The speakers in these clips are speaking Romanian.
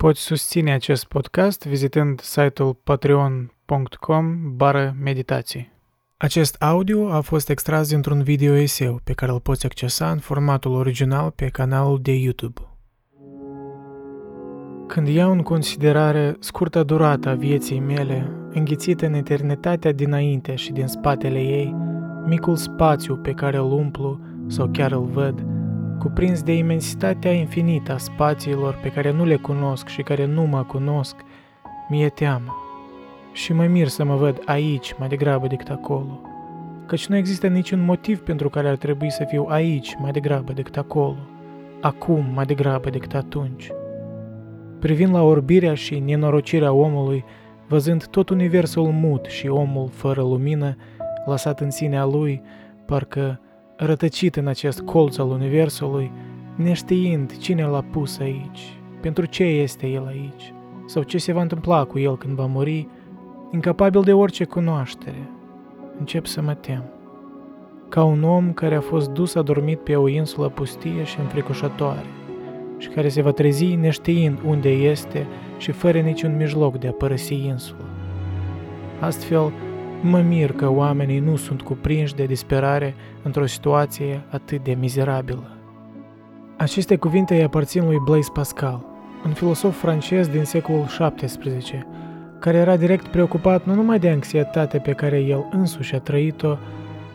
Poți susține acest podcast vizitând site-ul patreon.com bară meditații. Acest audio a fost extras dintr-un video eseu pe care îl poți accesa în formatul original pe canalul de YouTube. Când iau în considerare scurta durată a vieții mele, înghițită în eternitatea dinainte și din spatele ei, micul spațiu pe care îl umplu sau chiar îl văd, cuprins de imensitatea infinită a spațiilor pe care nu le cunosc și care nu mă cunosc, mi-e teamă. Și mă mir să mă văd aici mai degrabă decât acolo, căci nu există niciun motiv pentru care ar trebui să fiu aici mai degrabă decât acolo, acum mai degrabă decât atunci. Privind la orbirea și nenorocirea omului, văzând tot universul mut și omul fără lumină, lăsat în sinea lui, parcă rătăcit în acest colț al universului, neștiind cine l-a pus aici, pentru ce este el aici, sau ce se va întâmpla cu el când va muri, incapabil de orice cunoaștere, încep să mă tem. Ca un om care a fost dus adormit pe o insulă pustie și înfricoșătoare, și care se va trezi neștiind unde este și fără niciun mijloc de a părăsi insula. Astfel, mă mir că oamenii nu sunt cuprinși de disperare într-o situație atât de mizerabilă. Aceste cuvinte îi aparțin lui Blaise Pascal, un filosof francez din secolul XVII, care era direct preocupat nu numai de anxietatea pe care el însuși a trăit-o,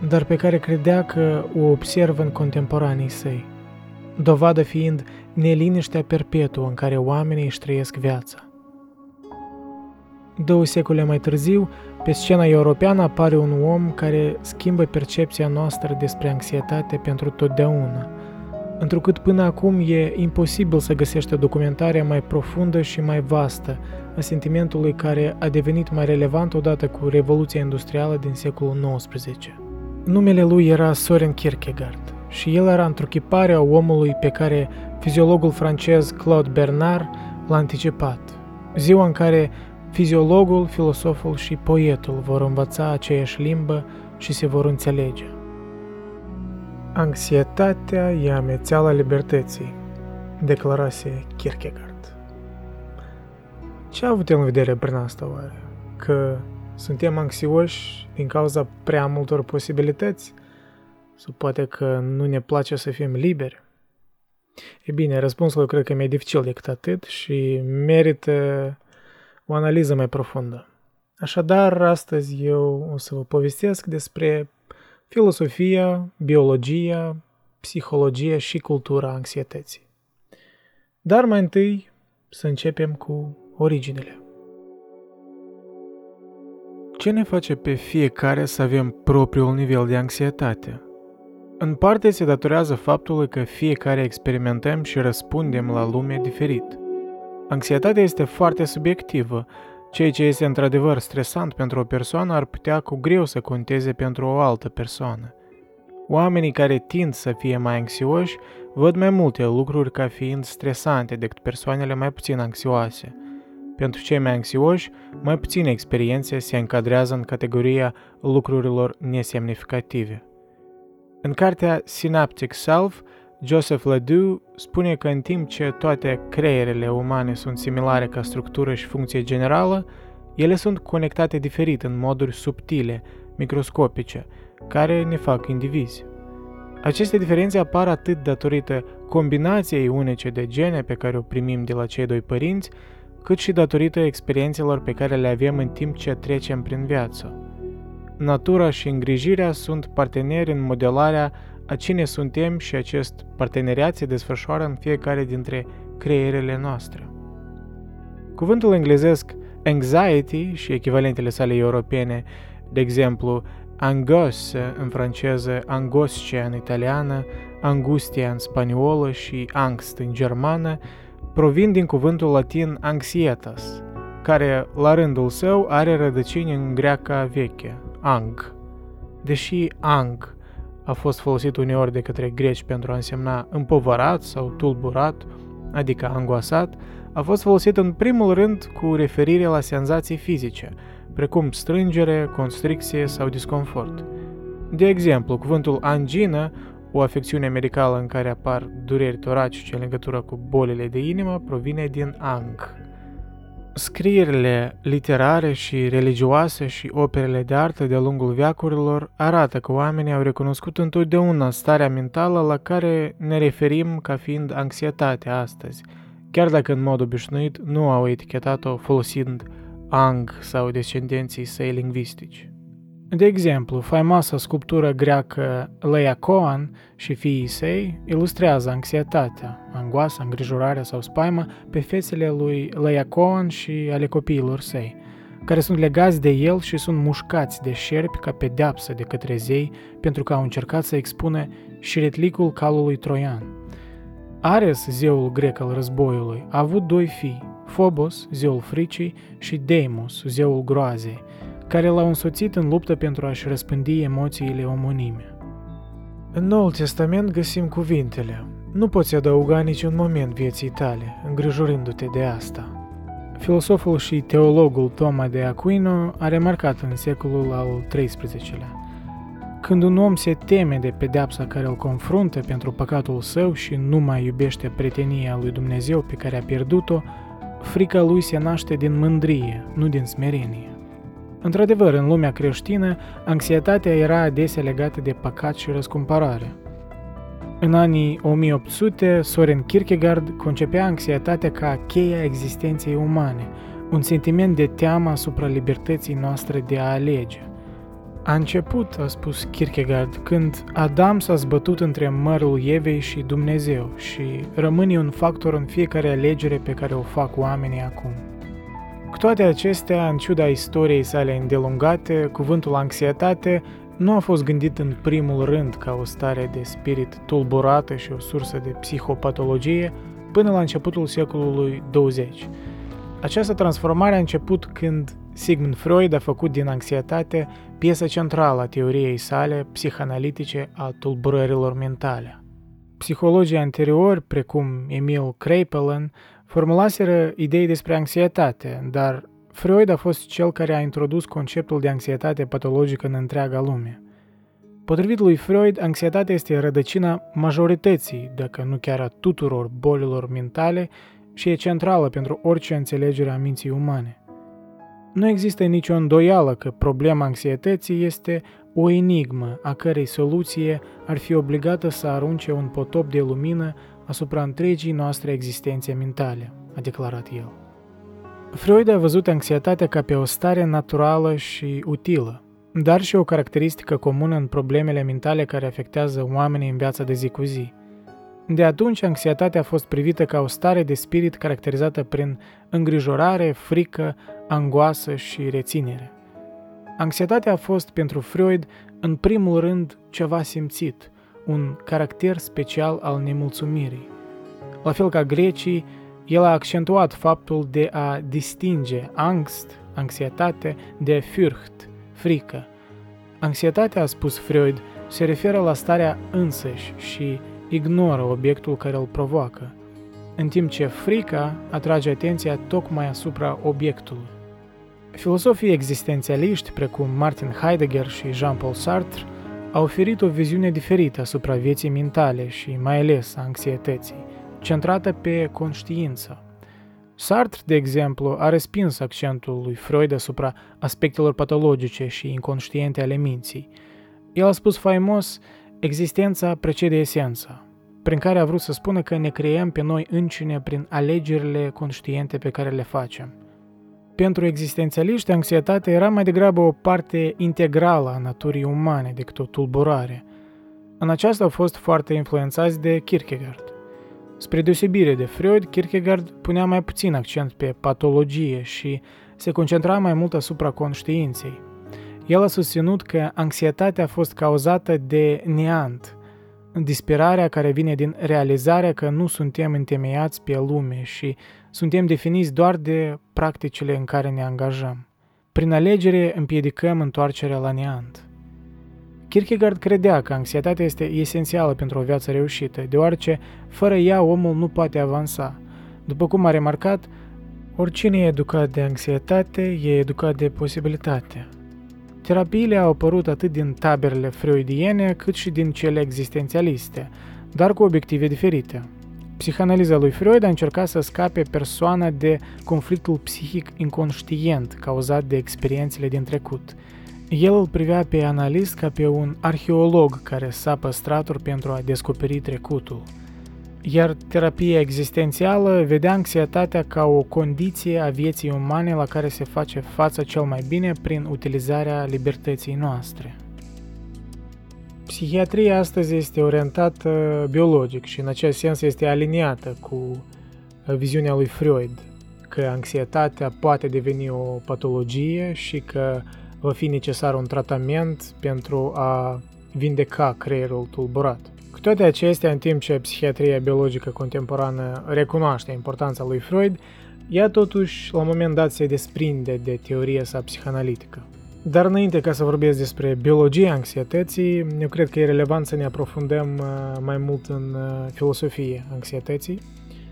dar pe care credea că o observă în contemporanii săi, dovadă fiind neliniștea perpetuă în care oamenii își trăiesc viața. Două secole mai târziu, pe scena europeană apare un om care schimbă percepția noastră despre anxietate pentru totdeauna, întrucât până acum e imposibil să găsești o documentare mai profundă și mai vastă a sentimentului care a devenit mai relevant odată cu Revoluția Industrială din secolul XIX. Numele lui era Soren Kierkegaard și el era întruchiparea omului pe care fiziologul francez Claude Bernard l-a anticipat. Ziua în care fiziologul, filosoful și poetul vor învăța aceeași limbă și se vor înțelege. Anxietatea e amețeala libertății, declarase Kierkegaard. Ce a avut în vedere prin asta oare? Că suntem anxioși din cauza prea multor posibilități? Sau poate că nu ne place să fim liberi? E bine, răspunsul cred că e mai dificil decât atât și merită o analiză mai profundă. Așadar, astăzi eu o să vă povestesc despre filosofia, biologia, psihologia și cultura anxietății. Dar mai întâi să începem cu originele. Ce ne face pe fiecare să avem propriul nivel de anxietate? În parte se datorează faptului că fiecare experimentăm și răspundem la lume diferit. Anxietatea este foarte subiectivă, ceea ce este într-adevăr stresant pentru o persoană ar putea cu greu să conteze pentru o altă persoană. Oamenii care tind să fie mai anxioși văd mai multe lucruri ca fiind stresante decât persoanele mai puțin anxioase. Pentru cei mai anxioși, mai puține experiențe se încadrează în categoria lucrurilor nesemnificative. În cartea Synaptic Self, Joseph Ledoux spune că în timp ce toate creierele umane sunt similare ca structură și funcție generală, ele sunt conectate diferit în moduri subtile, microscopice, care ne fac indivizi. Aceste diferențe apar atât datorită combinației unice de gene pe care o primim de la cei doi părinți, cât și datorită experiențelor pe care le avem în timp ce trecem prin viață. Natura și îngrijirea sunt parteneri în modelarea a cine suntem și acest parteneriat se desfășoară în fiecare dintre creierele noastre. Cuvântul englezesc anxiety și echivalentele sale europene, de exemplu, angos în franceză, angosce în italiană, angustia în spaniolă și angst în germană, provin din cuvântul latin anxietas, care la rândul său are rădăcini în greaca veche, ang. Deși ang a fost folosit uneori de către greci pentru a însemna împovărat sau tulburat, adică angoasat, a fost folosit în primul rând cu referire la senzații fizice, precum strângere, constricție sau disconfort. De exemplu, cuvântul angină o afecțiune medicală în care apar dureri toracice în legătură cu bolile de inimă provine din ang. Scrierile literare și religioase și operele de artă de-a lungul veacurilor arată că oamenii au recunoscut întotdeauna starea mentală la care ne referim ca fiind anxietatea astăzi, chiar dacă în mod obișnuit nu au etichetat-o folosind ang sau descendenții săi lingvistici. De exemplu, faimoasa sculptură greacă Laocoon și fiii săi ilustrează anxietatea, angoasa, îngrijorarea sau spaima pe fețele lui Laocoon și ale copiilor săi, care sunt legați de el și sunt mușcați de șerpi ca pedeapsă de către zei pentru că au încercat să expune șiretlicul calului troian. Ares, zeul grec al războiului, a avut doi fii, Phobos, zeul fricii, și Deimos, zeul groazei, care l-au însoțit în luptă pentru a-și răspândi emoțiile omonime. În Noul Testament găsim cuvintele, nu poți adăuga niciun moment vieții tale, îngrijorându-te de asta. Filosoful și teologul Toma de Aquino a remarcat în secolul al XIII-lea. Când un om se teme de pedeapsa care îl confruntă pentru păcatul său și nu mai iubește prietenia lui Dumnezeu pe care a pierdut-o, frica lui se naște din mândrie, nu din smerenie. Într-adevăr, în lumea creștină, anxietatea era adesea legată de păcat și răscumpărare. În anii 1800, Soren Kierkegaard concepea anxietatea ca cheia existenței umane, un sentiment de teamă asupra libertății noastre de a alege. A început, a spus Kierkegaard, când Adam s-a zbătut între mărul Evei și Dumnezeu și rămâne un factor în fiecare alegere pe care o fac oamenii acum. Cu toate acestea, în ciuda istoriei sale îndelungate, cuvântul anxietate nu a fost gândit în primul rând ca o stare de spirit tulburată și o sursă de psihopatologie până la începutul secolului 20. Această transformare a început când Sigmund Freud a făcut din anxietate piesa centrală a teoriei sale psihanalitice a tulburărilor mentale. Psihologii anteriori, precum Emil Kraepelin, formulaseră idei despre anxietate, dar Freud a fost cel care a introdus conceptul de anxietate patologică în întreaga lume. Potrivit lui Freud, anxietatea este rădăcina majorității, dacă nu chiar a tuturor bolilor mentale și e centrală pentru orice înțelegere a minții umane. Nu există nicio îndoială că problema anxietății este o enigmă a cărei soluție ar fi obligată să arunce un potop de lumină asupra întregii noastre existențe mentale, a declarat el. Freud a văzut anxietatea ca pe o stare naturală și utilă, dar și o caracteristică comună în problemele mentale care afectează oamenii în viața de zi cu zi. De atunci, anxietatea a fost privită ca o stare de spirit caracterizată prin îngrijorare, frică, angoasă și reținere. Anxietatea a fost pentru Freud, în primul rând, ceva simțit – un caracter special al nemulțumirii. La fel ca grecii, el a accentuat faptul de a distinge angst, anxietate, de furcht, frică. Anxietatea, a spus Freud, se referă la starea însăși și ignoră obiectul care îl provoacă, în timp ce frica atrage atenția tocmai asupra obiectului. Filosofii existențialiști, precum Martin Heidegger și Jean-Paul Sartre, a oferit o viziune diferită asupra vieții mentale și mai ales a anxietății, centrată pe conștiință. Sartre, de exemplu, a respins accentul lui Freud asupra aspectelor patologice și inconștiente ale minții. El a spus faimos, existența precede esența, prin care a vrut să spună că ne creăm pe noi încine prin alegerile conștiente pe care le facem – pentru existențialiști, anxietatea era mai degrabă o parte integrală a naturii umane decât o tulburare. În aceasta au fost foarte influențați de Kierkegaard. Spre deosebire de Freud, Kierkegaard punea mai puțin accent pe patologie și se concentra mai mult asupra conștiinței. El a susținut că anxietatea a fost cauzată de neant, disperarea care vine din realizarea că nu suntem întemeiați pe lume și suntem definiți doar de practicile în care ne angajăm. Prin alegere împiedicăm întoarcerea la neant. Kierkegaard credea că anxietatea este esențială pentru o viață reușită, deoarece fără ea omul nu poate avansa. După cum a remarcat, oricine e educat de anxietate e educat de posibilitate. Terapiile au apărut atât din taberele freudiene cât și din cele existențialiste, dar cu obiective diferite. Psihanaliza lui Freud a încercat să scape persoana de conflictul psihic inconștient cauzat de experiențele din trecut. El îl privea pe analist ca pe un arheolog care sapă straturi pentru a descoperi trecutul – iar terapia existențială vedea anxietatea ca o condiție a vieții umane la care se face față cel mai bine prin utilizarea libertății noastre. Psihiatria astăzi este orientată biologic și în acest sens este aliniată cu viziunea lui Freud, că anxietatea poate deveni o patologie și că va fi necesar un tratament pentru a vindeca creierul tulburat. Cu toate acestea, în timp ce psihiatria biologică contemporană recunoaște importanța lui Freud, ea totuși, la un moment dat, se desprinde de teoria sa psihanalitică. Dar înainte ca să vorbesc despre biologia anxietății, eu cred că e relevant să ne aprofundăm uh, mai mult în uh, filosofie anxietății.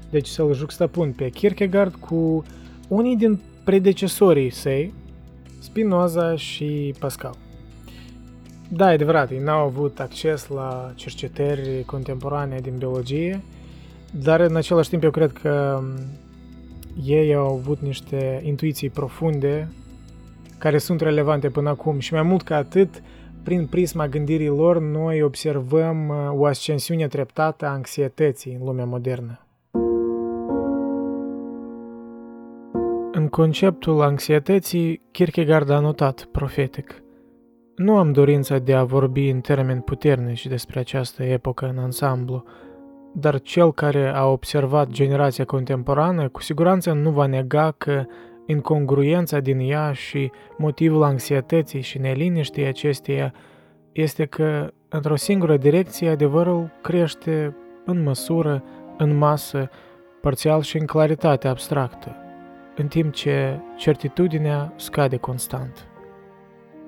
Deci să-l juxtapun pe Kierkegaard cu unii din predecesorii săi, Spinoza și Pascal. Da, e adevărat, ei n-au avut acces la cercetări contemporane din biologie, dar în același timp eu cred că mm, ei au avut niște intuiții profunde care sunt relevante până acum și mai mult ca atât, prin prisma gândirii lor, noi observăm uh, o ascensiune treptată a anxietății în lumea modernă. În conceptul anxietății, Kierkegaard a notat profetic – nu am dorința de a vorbi în termeni puternici despre această epocă în ansamblu, dar cel care a observat generația contemporană cu siguranță nu va nega că incongruența din ea și motivul anxietății și neliniștii acesteia este că, într-o singură direcție, adevărul crește în măsură, în masă, parțial și în claritate abstractă, în timp ce certitudinea scade constant.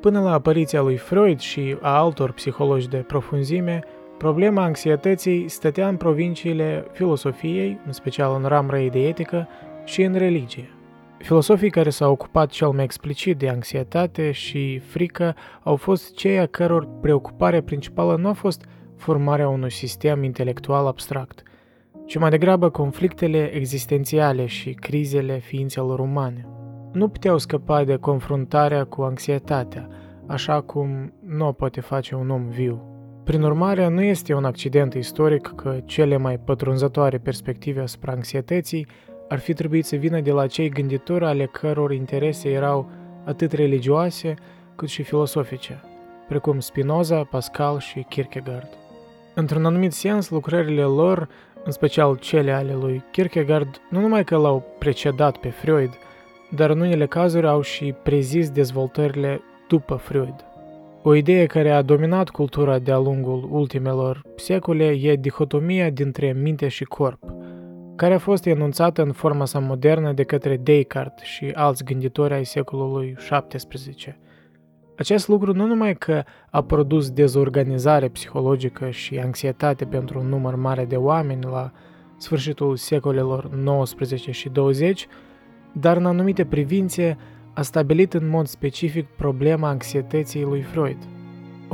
Până la apariția lui Freud și a altor psihologi de profunzime, problema anxietății stătea în provinciile filosofiei, în special în ramura de etică, și în religie. Filosofii care s-au ocupat cel mai explicit de anxietate și frică au fost cei a căror preocupare principală nu a fost formarea unui sistem intelectual abstract, ci mai degrabă conflictele existențiale și crizele ființelor umane nu puteau scăpa de confruntarea cu anxietatea, așa cum nu o poate face un om viu. Prin urmare, nu este un accident istoric că cele mai pătrunzătoare perspective asupra anxietății ar fi trebuit să vină de la cei gânditori ale căror interese erau atât religioase cât și filosofice, precum Spinoza, Pascal și Kierkegaard. Într-un anumit sens, lucrările lor, în special cele ale lui Kierkegaard, nu numai că l-au precedat pe Freud, dar în unele cazuri au și prezis dezvoltările după Freud. O idee care a dominat cultura de-a lungul ultimelor secole e dihotomia dintre minte și corp, care a fost enunțată în forma sa modernă de către Descartes și alți gânditori ai secolului XVII. Acest lucru nu numai că a produs dezorganizare psihologică și anxietate pentru un număr mare de oameni la sfârșitul secolelor 19 și 20, dar în anumite privințe a stabilit în mod specific problema anxietății lui Freud.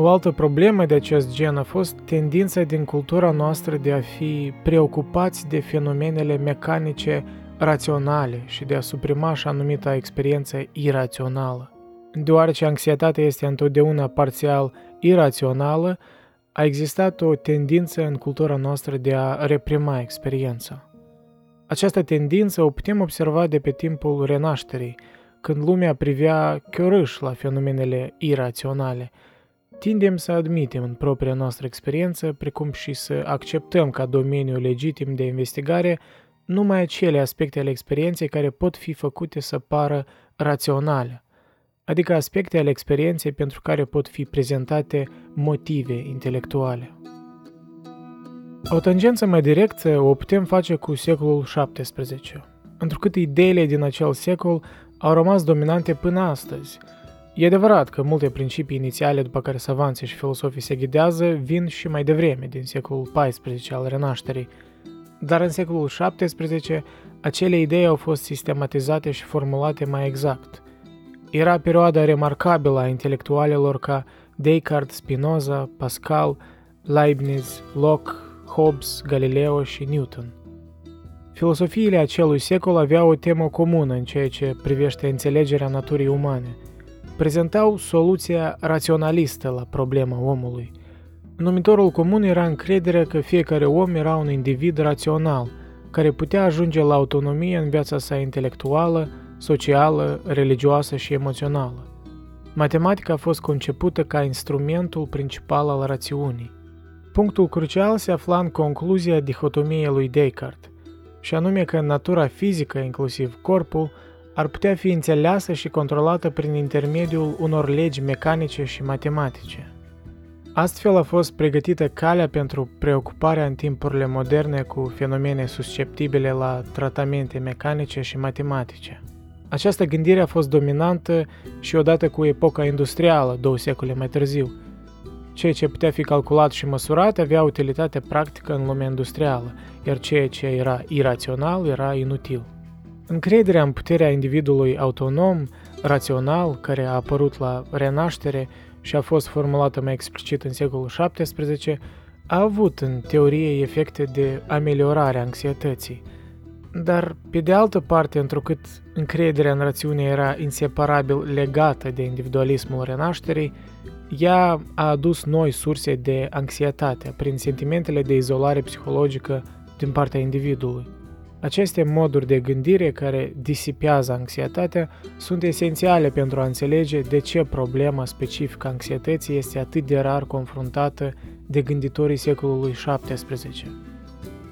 O altă problemă de acest gen a fost tendința din cultura noastră de a fi preocupați de fenomenele mecanice raționale și de a suprima așa numita experiență irațională. Deoarece anxietatea este întotdeauna parțial irațională, a existat o tendință în cultura noastră de a reprima experiența. Această tendință o putem observa de pe timpul renașterii, când lumea privea chiorâș la fenomenele iraționale. Tindem să admitem în propria noastră experiență, precum și să acceptăm ca domeniu legitim de investigare numai acele aspecte ale experienței care pot fi făcute să pară raționale, adică aspecte ale experienței pentru care pot fi prezentate motive intelectuale. O tangență mai directă o putem face cu secolul XVII, întrucât ideile din acel secol au rămas dominante până astăzi. E adevărat că multe principii inițiale după care savanții și filosofii se ghidează vin și mai devreme, din secolul XIV al renașterii, dar în secolul XVII acele idei au fost sistematizate și formulate mai exact. Era perioada remarcabilă a intelectualilor ca Descartes, Spinoza, Pascal, Leibniz, Locke, Hobbes, Galileo și Newton. Filosofiile acelui secol aveau o temă comună în ceea ce privește înțelegerea naturii umane. Prezentau soluția raționalistă la problema omului. Numitorul comun era încrederea că fiecare om era un individ rațional, care putea ajunge la autonomie în viața sa intelectuală, socială, religioasă și emoțională. Matematica a fost concepută ca instrumentul principal al rațiunii. Punctul crucial se afla în concluzia dihotomiei lui Descartes, și anume că natura fizică, inclusiv corpul, ar putea fi înțeleasă și controlată prin intermediul unor legi mecanice și matematice. Astfel a fost pregătită calea pentru preocuparea în timpurile moderne cu fenomene susceptibile la tratamente mecanice și matematice. Această gândire a fost dominantă și odată cu epoca industrială, două secole mai târziu. Ceea ce putea fi calculat și măsurat avea utilitate practică în lumea industrială, iar ceea ce era irațional era inutil. Încrederea în puterea individului autonom, rațional, care a apărut la renaștere și a fost formulată mai explicit în secolul XVII, a avut în teorie efecte de ameliorare a anxietății, dar, pe de altă parte, întrucât încrederea în rațiune era inseparabil legată de individualismul renașterii, ea a adus noi surse de anxietate prin sentimentele de izolare psihologică din partea individului. Aceste moduri de gândire care disipează anxietatea sunt esențiale pentru a înțelege de ce problema specifică anxietății este atât de rar confruntată de gânditorii secolului XVII.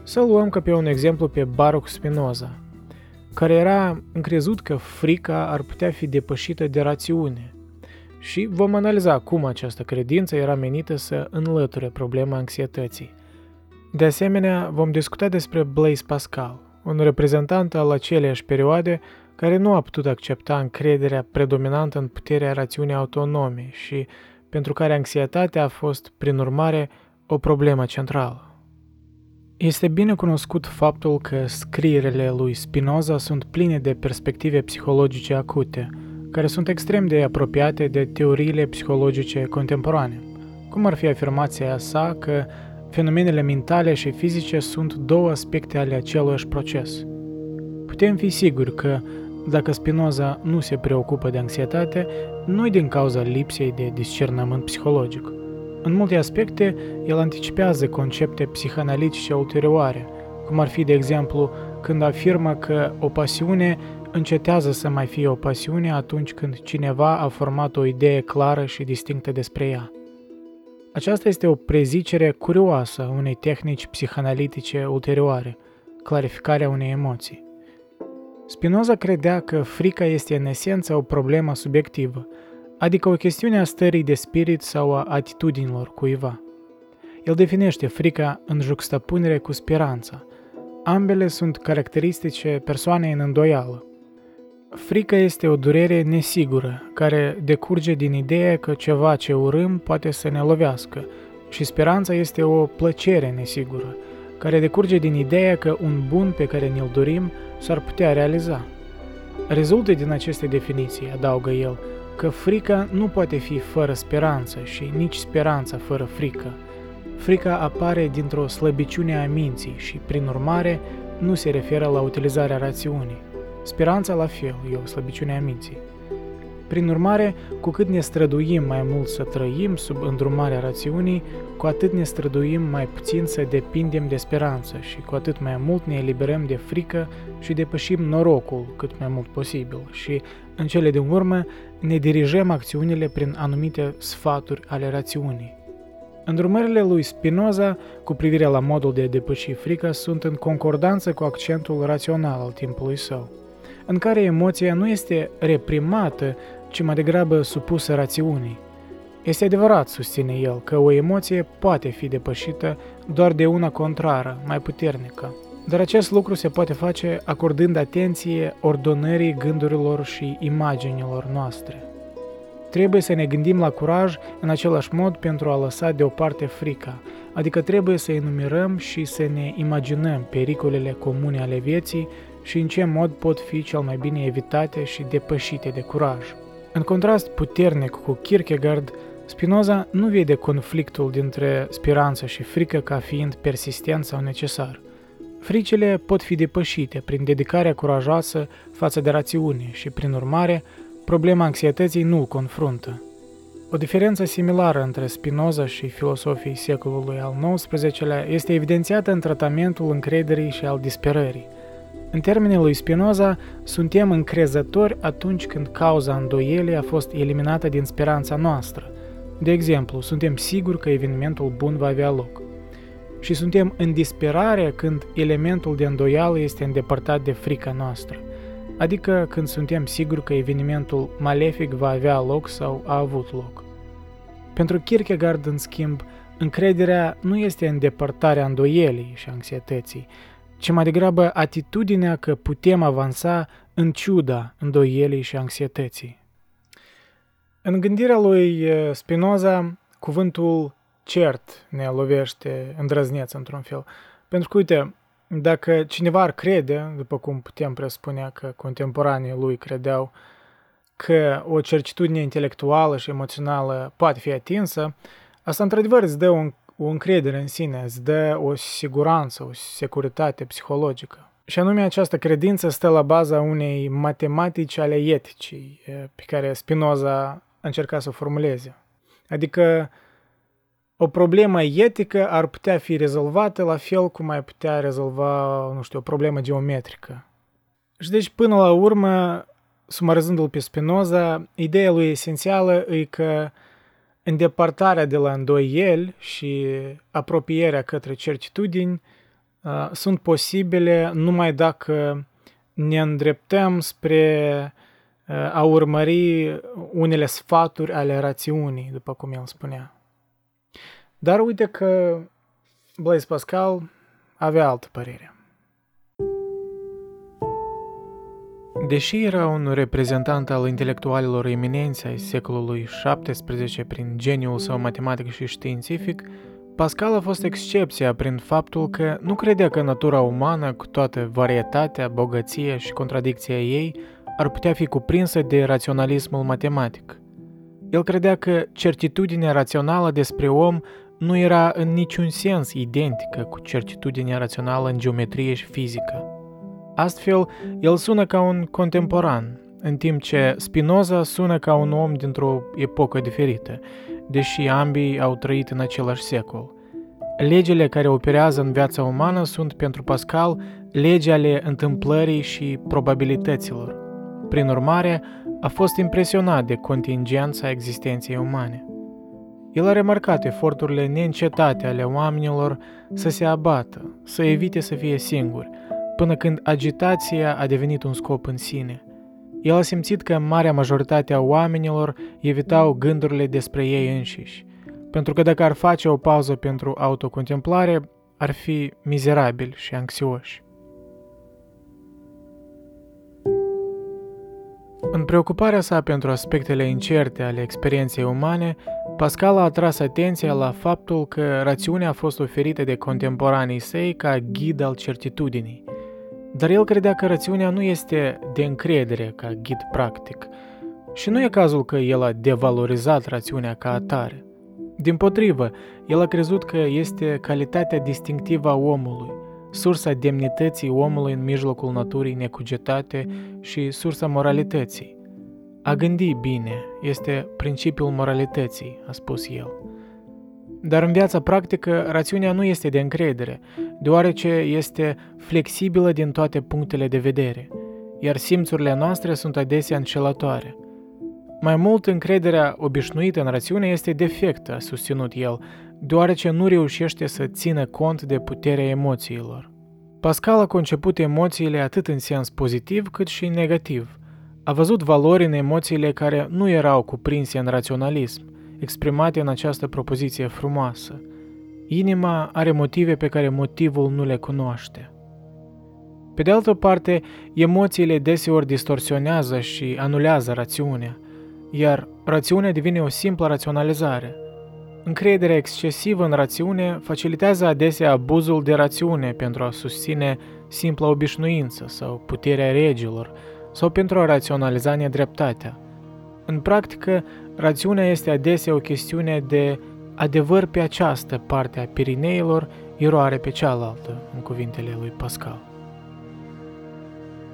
Să luăm ca pe un exemplu pe Baruch Spinoza, care era încrezut că frica ar putea fi depășită de rațiune. Și vom analiza cum această credință era menită să înlăture problema anxietății. De asemenea, vom discuta despre Blaise Pascal, un reprezentant al aceleiași perioade care nu a putut accepta încrederea predominantă în puterea rațiunii autonome și pentru care anxietatea a fost, prin urmare, o problemă centrală. Este bine cunoscut faptul că scrierile lui Spinoza sunt pline de perspective psihologice acute, care sunt extrem de apropiate de teoriile psihologice contemporane, cum ar fi afirmația sa că fenomenele mentale și fizice sunt două aspecte ale aceluiași proces. Putem fi siguri că dacă Spinoza nu se preocupă de anxietate, nu din cauza lipsei de discernământ psihologic, în multe aspecte, el anticipează concepte psihanalitice ulterioare, cum ar fi, de exemplu, când afirmă că o pasiune încetează să mai fie o pasiune atunci când cineva a format o idee clară și distinctă despre ea. Aceasta este o prezicere curioasă a unei tehnici psihanalitice ulterioare, clarificarea unei emoții. Spinoza credea că frica este în esență o problemă subiectivă, adică o chestiune a stării de spirit sau a atitudinilor cuiva. El definește frica în juxtapunere cu speranța. Ambele sunt caracteristice persoanei în îndoială. Frica este o durere nesigură, care decurge din ideea că ceva ce urâm poate să ne lovească, și speranța este o plăcere nesigură, care decurge din ideea că un bun pe care ne-l dorim s-ar putea realiza. Rezultă din aceste definiții, adaugă el, că frica nu poate fi fără speranță și nici speranța fără frică. Frica apare dintr-o slăbiciune a minții și, prin urmare, nu se referă la utilizarea rațiunii. Speranța, la fel, e o slăbiciune a minții. Prin urmare, cu cât ne străduim mai mult să trăim sub îndrumarea rațiunii, cu atât ne străduim mai puțin să depindem de speranță și cu atât mai mult ne eliberăm de frică și depășim norocul cât mai mult posibil și, în cele din urmă, ne dirijăm acțiunile prin anumite sfaturi ale rațiunii. Îndrumările lui Spinoza cu privire la modul de a depăși frica sunt în concordanță cu accentul rațional al timpului său, în care emoția nu este reprimată, ci mai degrabă supusă rațiunii. Este adevărat, susține el, că o emoție poate fi depășită doar de una contrară, mai puternică. Dar acest lucru se poate face acordând atenție ordonării gândurilor și imaginilor noastre. Trebuie să ne gândim la curaj în același mod pentru a lăsa deoparte frica, adică trebuie să enumerăm și să ne imaginăm pericolele comune ale vieții și în ce mod pot fi cel mai bine evitate și depășite de curaj. În contrast puternic cu Kierkegaard, Spinoza nu vede conflictul dintre speranță și frică ca fiind persistent sau necesar. Fricile pot fi depășite prin dedicarea curajoasă față de rațiune și, prin urmare, problema anxietății nu îl confruntă. O diferență similară între Spinoza și filosofii secolului al XIX-lea este evidențiată în tratamentul încrederii și al disperării. În termenii lui Spinoza, suntem încrezători atunci când cauza îndoielii a fost eliminată din speranța noastră. De exemplu, suntem siguri că evenimentul bun va avea loc. Și suntem în disperare când elementul de îndoială este îndepărtat de frica noastră adică când suntem siguri că evenimentul malefic va avea loc sau a avut loc. Pentru Kierkegaard, în schimb, încrederea nu este îndepărtarea îndoielii și anxietății, ci mai degrabă atitudinea că putem avansa în ciuda îndoielii și anxietății. În gândirea lui Spinoza, cuvântul cert ne lovește îndrăzneț într-un fel. Pentru că, uite, dacă cineva ar crede, după cum putem presupune că contemporanii lui credeau, că o certitudine intelectuală și emoțională poate fi atinsă, asta într-adevăr îți dă un, o încredere în sine, îți dă o siguranță, o securitate psihologică. Și anume această credință stă la baza unei matematici ale eticii pe care Spinoza încerca să o formuleze. Adică o problemă etică ar putea fi rezolvată la fel cum ai putea rezolva, nu știu, o problemă geometrică. Și deci, până la urmă, sumarizându-l pe Spinoza, ideea lui esențială e că îndepărtarea de la îndoieli și apropierea către certitudini uh, sunt posibile numai dacă ne îndreptăm spre uh, a urmări unele sfaturi ale rațiunii, după cum el spunea. Dar uite că Blaise Pascal avea altă părere. Deși era un reprezentant al intelectualilor eminenți ai secolului XVII prin geniul său matematic și științific, Pascal a fost excepția prin faptul că nu credea că natura umană, cu toată varietatea, bogăția și contradicția ei, ar putea fi cuprinsă de raționalismul matematic. El credea că certitudinea rațională despre om nu era în niciun sens identică cu certitudinea rațională în geometrie și fizică. Astfel, el sună ca un contemporan, în timp ce Spinoza sună ca un om dintr-o epocă diferită, deși ambii au trăit în același secol. Legile care operează în viața umană sunt pentru Pascal legi ale întâmplării și probabilităților. Prin urmare, a fost impresionat de contingența existenței umane. El a remarcat eforturile neîncetate ale oamenilor să se abată, să evite să fie singuri, până când agitația a devenit un scop în sine. El a simțit că marea majoritate a oamenilor evitau gândurile despre ei înșiși, pentru că dacă ar face o pauză pentru autocontemplare, ar fi mizerabili și anxioși. În preocuparea sa pentru aspectele incerte ale experienței umane, Pascal a atras atenția la faptul că rațiunea a fost oferită de contemporanii săi ca ghid al certitudinii. Dar el credea că rațiunea nu este de încredere ca ghid practic și nu e cazul că el a devalorizat rațiunea ca atare. Din potrivă, el a crezut că este calitatea distinctivă a omului, sursa demnității omului în mijlocul naturii necugetate și sursa moralității. A gândi bine este principiul moralității, a spus el. Dar în viața practică, rațiunea nu este de încredere, deoarece este flexibilă din toate punctele de vedere, iar simțurile noastre sunt adesea înșelătoare. Mai mult, încrederea obișnuită în rațiune este defectă, a susținut el, deoarece nu reușește să țină cont de puterea emoțiilor. Pascal a conceput emoțiile atât în sens pozitiv cât și negativ – a văzut valori în emoțiile care nu erau cuprinse în raționalism, exprimate în această propoziție frumoasă. Inima are motive pe care motivul nu le cunoaște. Pe de altă parte, emoțiile deseori distorsionează și anulează rațiunea, iar rațiunea devine o simplă raționalizare. Încrederea excesivă în rațiune facilitează adesea abuzul de rațiune pentru a susține simpla obișnuință sau puterea regilor, sau pentru a raționaliza nedreptatea. În practică, rațiunea este adesea o chestiune de adevăr pe această parte a Pirineilor, eroare pe cealaltă, în cuvintele lui Pascal.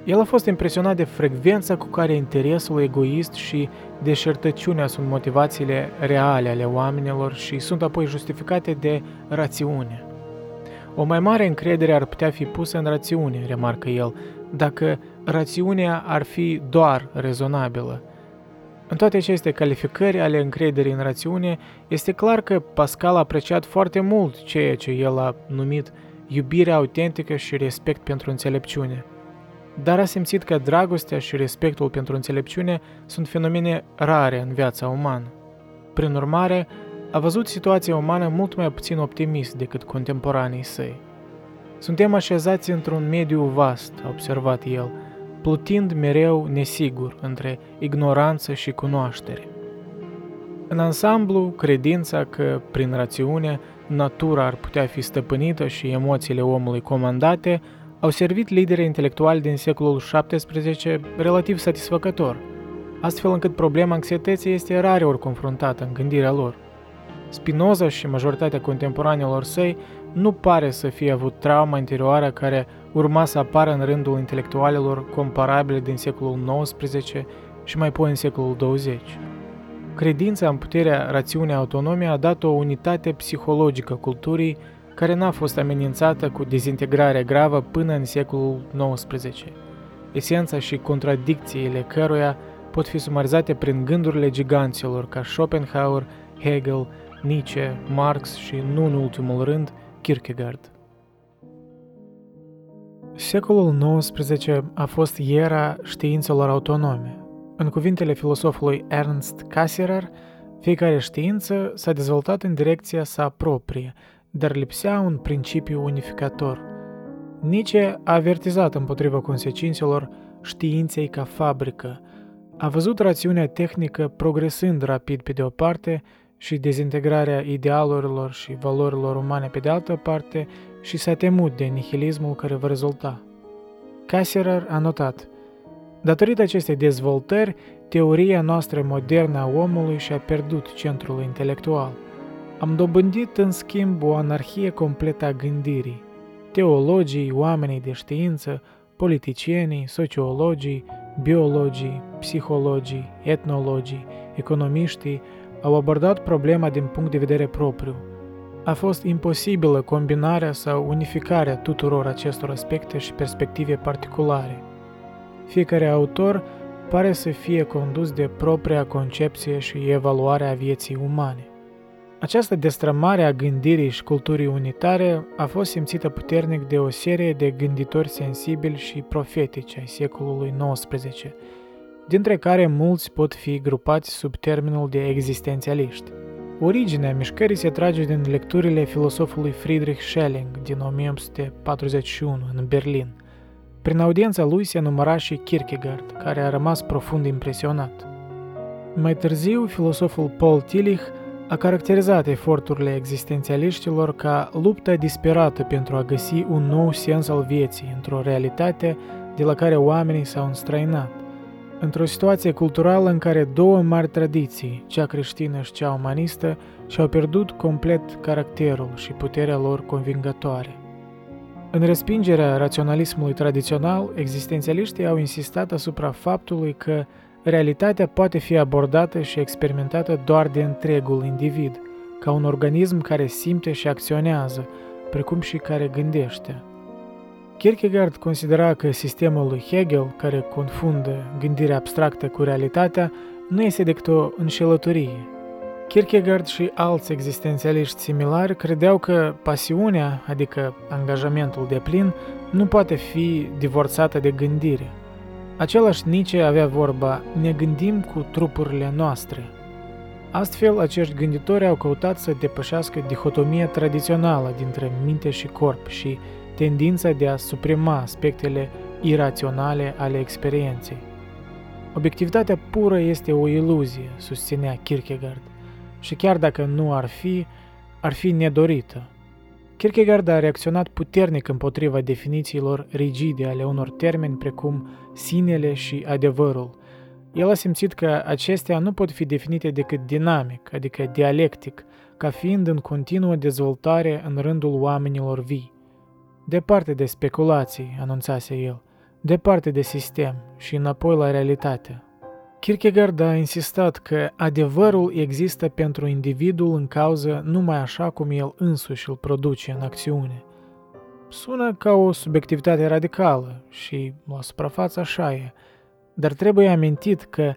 El a fost impresionat de frecvența cu care interesul egoist și deșertăciunea sunt motivațiile reale ale oamenilor și sunt apoi justificate de rațiune. O mai mare încredere ar putea fi pusă în rațiune, remarcă el, dacă rațiunea ar fi doar rezonabilă. În toate aceste calificări ale încrederii în rațiune, este clar că Pascal a apreciat foarte mult ceea ce el a numit iubire autentică și respect pentru înțelepciune – dar a simțit că dragostea și respectul pentru înțelepciune sunt fenomene rare în viața umană. Prin urmare, a văzut situația umană mult mai puțin optimist decât contemporanii săi. Suntem așezați într-un mediu vast, a observat el, plutind mereu nesigur între ignoranță și cunoaștere. În ansamblu, credința că, prin rațiune, natura ar putea fi stăpânită și emoțiile omului comandate au servit lideri intelectuali din secolul XVII relativ satisfăcător, astfel încât problema anxietății este rare ori confruntată în gândirea lor. Spinoza și majoritatea contemporanelor săi nu pare să fie avut trauma interioară care urma să apară în rândul intelectualilor comparabile din secolul XIX și mai apoi în secolul 20. Credința în puterea rațiunii autonome a dat o unitate psihologică culturii care n-a fost amenințată cu dezintegrarea gravă până în secolul XIX. Esența și contradicțiile căruia pot fi sumarizate prin gândurile giganților ca Schopenhauer, Hegel, Nietzsche, Marx și, nu în ultimul rând, Kierkegaard. Secolul XIX a fost era științelor autonome. În cuvintele filosofului Ernst Cassirer, fiecare știință s-a dezvoltat în direcția sa proprie, dar lipsea un principiu unificator. Nietzsche a avertizat împotriva consecințelor științei ca fabrică, a văzut rațiunea tehnică progresând rapid pe de o parte și dezintegrarea idealurilor și valorilor umane pe de altă parte și s-a temut de nihilismul care va rezulta. Cassirer a notat, Datorită acestei dezvoltări, teoria noastră modernă a omului și-a pierdut centrul intelectual – am dobândit, în schimb, o anarhie completă a gândirii. Teologii, oamenii de știință, politicienii, sociologii, biologii, psihologii, etnologii, economiștii au abordat problema din punct de vedere propriu. A fost imposibilă combinarea sau unificarea tuturor acestor aspecte și perspective particulare. Fiecare autor pare să fie condus de propria concepție și evaluare a vieții umane. Această destrămare a gândirii și culturii unitare a fost simțită puternic de o serie de gânditori sensibili și profetici ai secolului XIX, dintre care mulți pot fi grupați sub termenul de existențialiști. Originea mișcării se trage din lecturile filosofului Friedrich Schelling din 1841 în Berlin. Prin audiența lui se număra și Kierkegaard, care a rămas profund impresionat. Mai târziu, filosoful Paul Tillich a caracterizat eforturile existențialiștilor ca lupta disperată pentru a găsi un nou sens al vieții într-o realitate de la care oamenii s-au înstrăinat. Într-o situație culturală în care două mari tradiții, cea creștină și cea umanistă, și-au pierdut complet caracterul și puterea lor convingătoare. În respingerea raționalismului tradițional, existențialiștii au insistat asupra faptului că realitatea poate fi abordată și experimentată doar de întregul individ, ca un organism care simte și acționează, precum și care gândește. Kierkegaard considera că sistemul lui Hegel, care confundă gândirea abstractă cu realitatea, nu este decât o înșelătorie. Kierkegaard și alți existențialiști similari credeau că pasiunea, adică angajamentul de plin, nu poate fi divorțată de gândire – Același Nietzsche avea vorba, ne gândim cu trupurile noastre. Astfel, acești gânditori au căutat să depășească dihotomia tradițională dintre minte și corp și tendința de a suprima aspectele iraționale ale experienței. Obiectivitatea pură este o iluzie, susținea Kierkegaard, și chiar dacă nu ar fi, ar fi nedorită. Kierkegaard a reacționat puternic împotriva definițiilor rigide ale unor termeni precum sinele și adevărul, El a simțit că acestea nu pot fi definite decât dinamic, adică dialectic, ca fiind în continuă dezvoltare în rândul oamenilor vii. Departe de speculații, anunțase el, departe de sistem și înapoi la realitate. Kierkegaard a insistat că adevărul există pentru individul în cauză numai așa cum el însuși îl produce în acțiune. Sună ca o subiectivitate radicală și la suprafață așa e, dar trebuie amintit că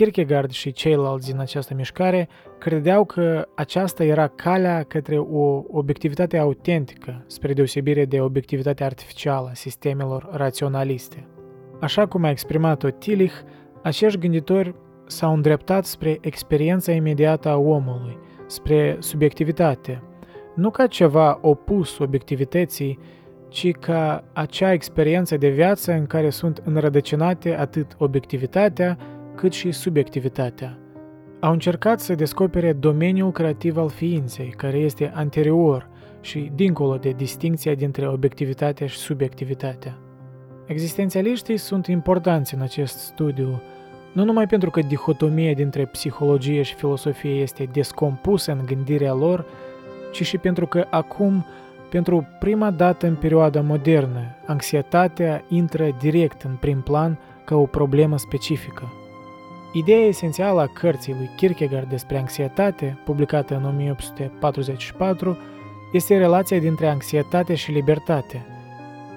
Kierkegaard și ceilalți din această mișcare credeau că aceasta era calea către o obiectivitate autentică, spre deosebire de obiectivitatea artificială a sistemelor raționaliste. Așa cum a exprimat-o Tillich, acești gânditori s-au îndreptat spre experiența imediată a omului, spre subiectivitate, nu ca ceva opus obiectivității, ci ca acea experiență de viață în care sunt înrădăcinate atât obiectivitatea cât și subiectivitatea. Au încercat să descopere domeniul creativ al ființei, care este anterior și dincolo de distinția dintre obiectivitatea și subiectivitatea. Existențialiștii sunt importanți în acest studiu, nu numai pentru că dihotomia dintre psihologie și filosofie este descompusă în gândirea lor, ci și pentru că acum, pentru prima dată în perioada modernă, anxietatea intră direct în prim plan ca o problemă specifică. Ideea esențială a cărții lui Kierkegaard despre anxietate, publicată în 1844, este relația dintre anxietate și libertate.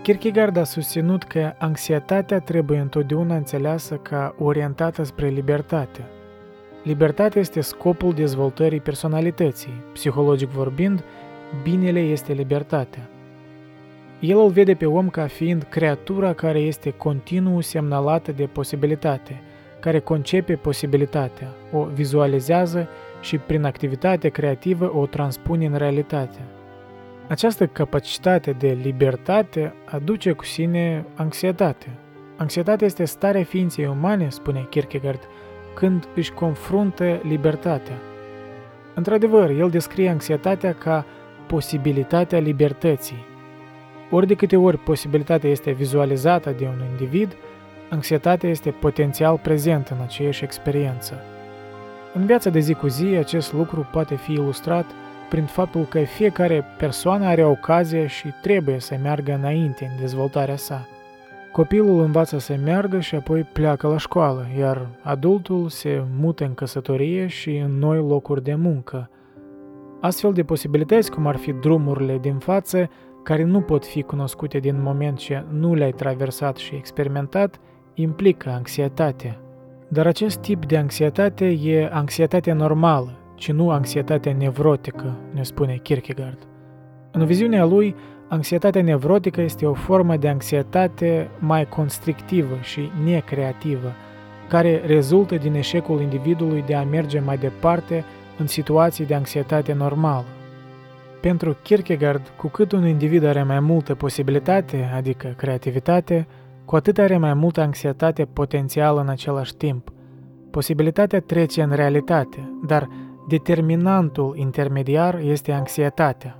Kierkegaard a susținut că anxietatea trebuie întotdeauna înțeleasă ca orientată spre libertate. Libertatea este scopul dezvoltării personalității. Psihologic vorbind, binele este libertatea. El îl vede pe om ca fiind creatura care este continuu semnalată de posibilitate – care concepe posibilitatea, o vizualizează și prin activitate creativă o transpune în realitate. Această capacitate de libertate aduce cu sine anxietate. Anxietatea este starea ființei umane, spune Kierkegaard, când își confruntă libertatea. Într-adevăr, el descrie anxietatea ca posibilitatea libertății. Ori de câte ori posibilitatea este vizualizată de un individ, anxietatea este potențial prezent în aceeași experiență. În viața de zi cu zi, acest lucru poate fi ilustrat prin faptul că fiecare persoană are ocazie și trebuie să meargă înainte în dezvoltarea sa. Copilul învață să meargă și apoi pleacă la școală, iar adultul se mută în căsătorie și în noi locuri de muncă. Astfel de posibilități, cum ar fi drumurile din față, care nu pot fi cunoscute din moment ce nu le-ai traversat și experimentat, implică anxietate. Dar acest tip de anxietate e anxietatea normală, ci nu anxietatea nevrotică, ne spune Kierkegaard. În viziunea lui, anxietatea nevrotică este o formă de anxietate mai constrictivă și necreativă, care rezultă din eșecul individului de a merge mai departe în situații de anxietate normală. Pentru Kierkegaard, cu cât un individ are mai multă posibilitate, adică creativitate, cu atât are mai multă anxietate potențială în același timp. Posibilitatea trece în realitate, dar determinantul intermediar este anxietatea.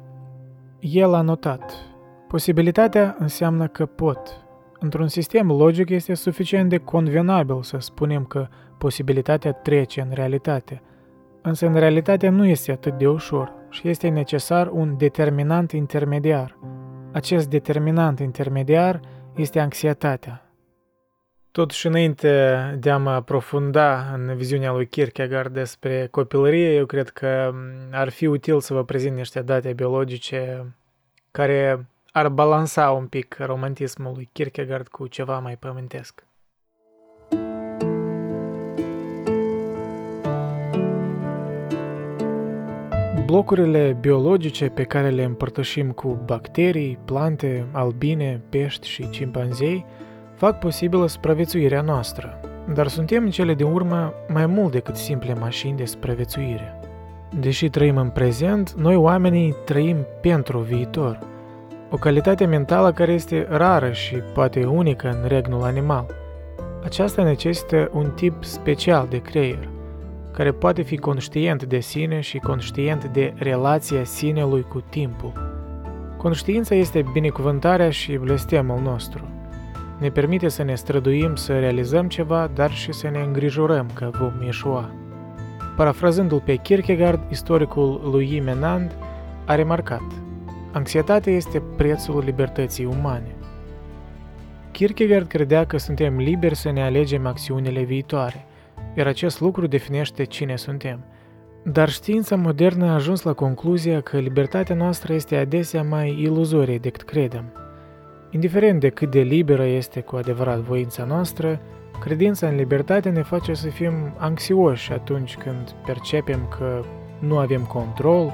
El a notat. Posibilitatea înseamnă că pot. Într-un sistem logic este suficient de convenabil să spunem că posibilitatea trece în realitate, însă în realitate nu este atât de ușor și este necesar un determinant intermediar. Acest determinant intermediar este anxietatea. Totuși, înainte de a mă aprofunda în viziunea lui Kierkegaard despre copilărie, eu cred că ar fi util să vă prezint niște date biologice care ar balansa un pic romantismul lui Kierkegaard cu ceva mai pământesc. Blocurile biologice pe care le împărtășim cu bacterii, plante, albine, pești și cimpanzei fac posibilă supraviețuirea noastră, dar suntem în cele din urmă mai mult decât simple mașini de supraviețuire. Deși trăim în prezent, noi oamenii trăim pentru viitor, o calitate mentală care este rară și poate unică în regnul animal. Aceasta necesită un tip special de creier – care poate fi conștient de sine și conștient de relația sinelui cu timpul. Conștiința este binecuvântarea și blestemul nostru. Ne permite să ne străduim să realizăm ceva, dar și să ne îngrijorăm că vom ieșua. Parafrazându-l pe Kierkegaard, istoricul lui Menand a remarcat Anxietatea este prețul libertății umane. Kierkegaard credea că suntem liberi să ne alegem acțiunile viitoare, iar acest lucru definește cine suntem. Dar știința modernă a ajuns la concluzia că libertatea noastră este adesea mai iluzorie decât credem. Indiferent de cât de liberă este cu adevărat voința noastră, credința în libertate ne face să fim anxioși atunci când percepem că nu avem control,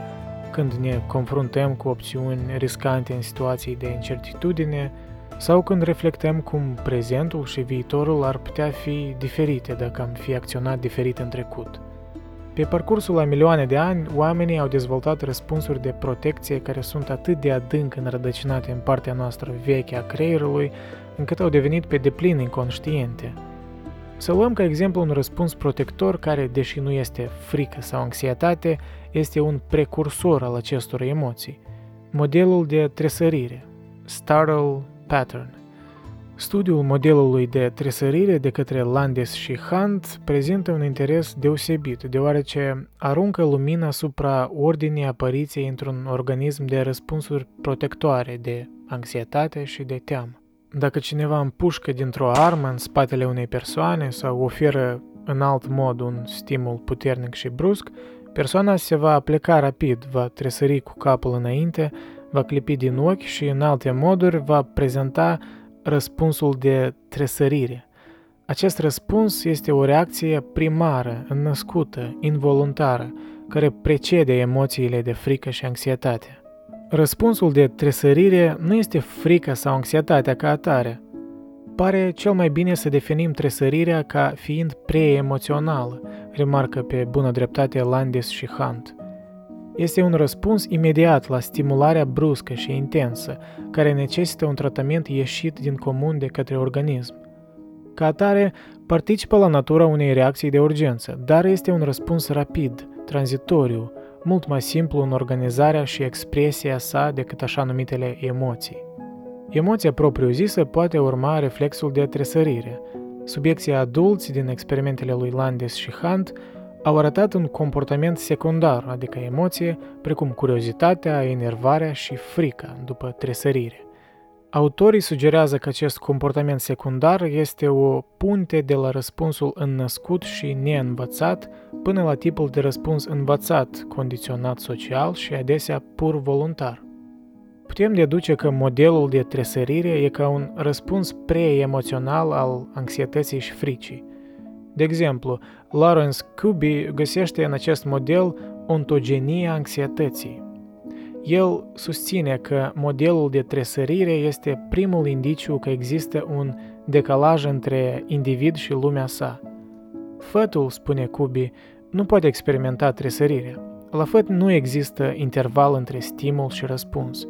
când ne confruntăm cu opțiuni riscante în situații de incertitudine, sau când reflectăm cum prezentul și viitorul ar putea fi diferite dacă am fi acționat diferit în trecut. Pe parcursul a milioane de ani, oamenii au dezvoltat răspunsuri de protecție care sunt atât de adânc înrădăcinate în partea noastră veche a creierului, încât au devenit pe deplin inconștiente. Să luăm ca exemplu un răspuns protector care, deși nu este frică sau anxietate, este un precursor al acestor emoții. Modelul de tresărire, startle pattern. Studiul modelului de tresărire de către Landis și Hunt prezintă un interes deosebit, deoarece aruncă lumina asupra ordinii apariției într-un organism de răspunsuri protectoare de anxietate și de teamă. Dacă cineva împușcă dintr-o armă în spatele unei persoane sau oferă în alt mod un stimul puternic și brusc, persoana se va pleca rapid, va tresări cu capul înainte, va clipi din ochi și în alte moduri va prezenta răspunsul de tresărire. Acest răspuns este o reacție primară, înnăscută, involuntară, care precede emoțiile de frică și anxietate. Răspunsul de tresărire nu este frica sau anxietatea ca atare. Pare cel mai bine să definim tresărirea ca fiind preemoțională, remarcă pe bună dreptate Landis și Hunt este un răspuns imediat la stimularea bruscă și intensă, care necesită un tratament ieșit din comun de către organism. Ca atare, participă la natura unei reacții de urgență, dar este un răspuns rapid, tranzitoriu, mult mai simplu în organizarea și expresia sa decât așa numitele emoții. Emoția propriu-zisă poate urma reflexul de tresărire. Subiecții adulți din experimentele lui Landis și Hunt au arătat un comportament secundar, adică emoție, precum curiozitatea, enervarea și frica după tresărire. Autorii sugerează că acest comportament secundar este o punte de la răspunsul înnăscut și neînvățat până la tipul de răspuns învățat, condiționat social și adesea pur voluntar. Putem deduce că modelul de tresărire e ca un răspuns pre-emoțional al anxietății și fricii, de exemplu, Lawrence Kubi găsește în acest model ontogenia anxietății. El susține că modelul de tresărire este primul indiciu că există un decalaj între individ și lumea sa. Fătul, spune Kubi, nu poate experimenta tresărirea. La făt nu există interval între stimul și răspuns,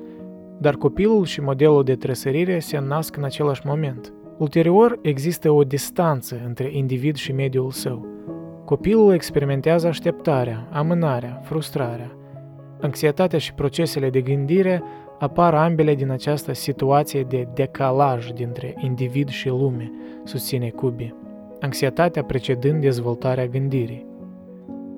dar copilul și modelul de tresărire se nasc în același moment – Ulterior, există o distanță între individ și mediul său. Copilul experimentează așteptarea, amânarea, frustrarea. Anxietatea și procesele de gândire apar ambele din această situație de decalaj dintre individ și lume, susține Cubi, anxietatea precedând dezvoltarea gândirii.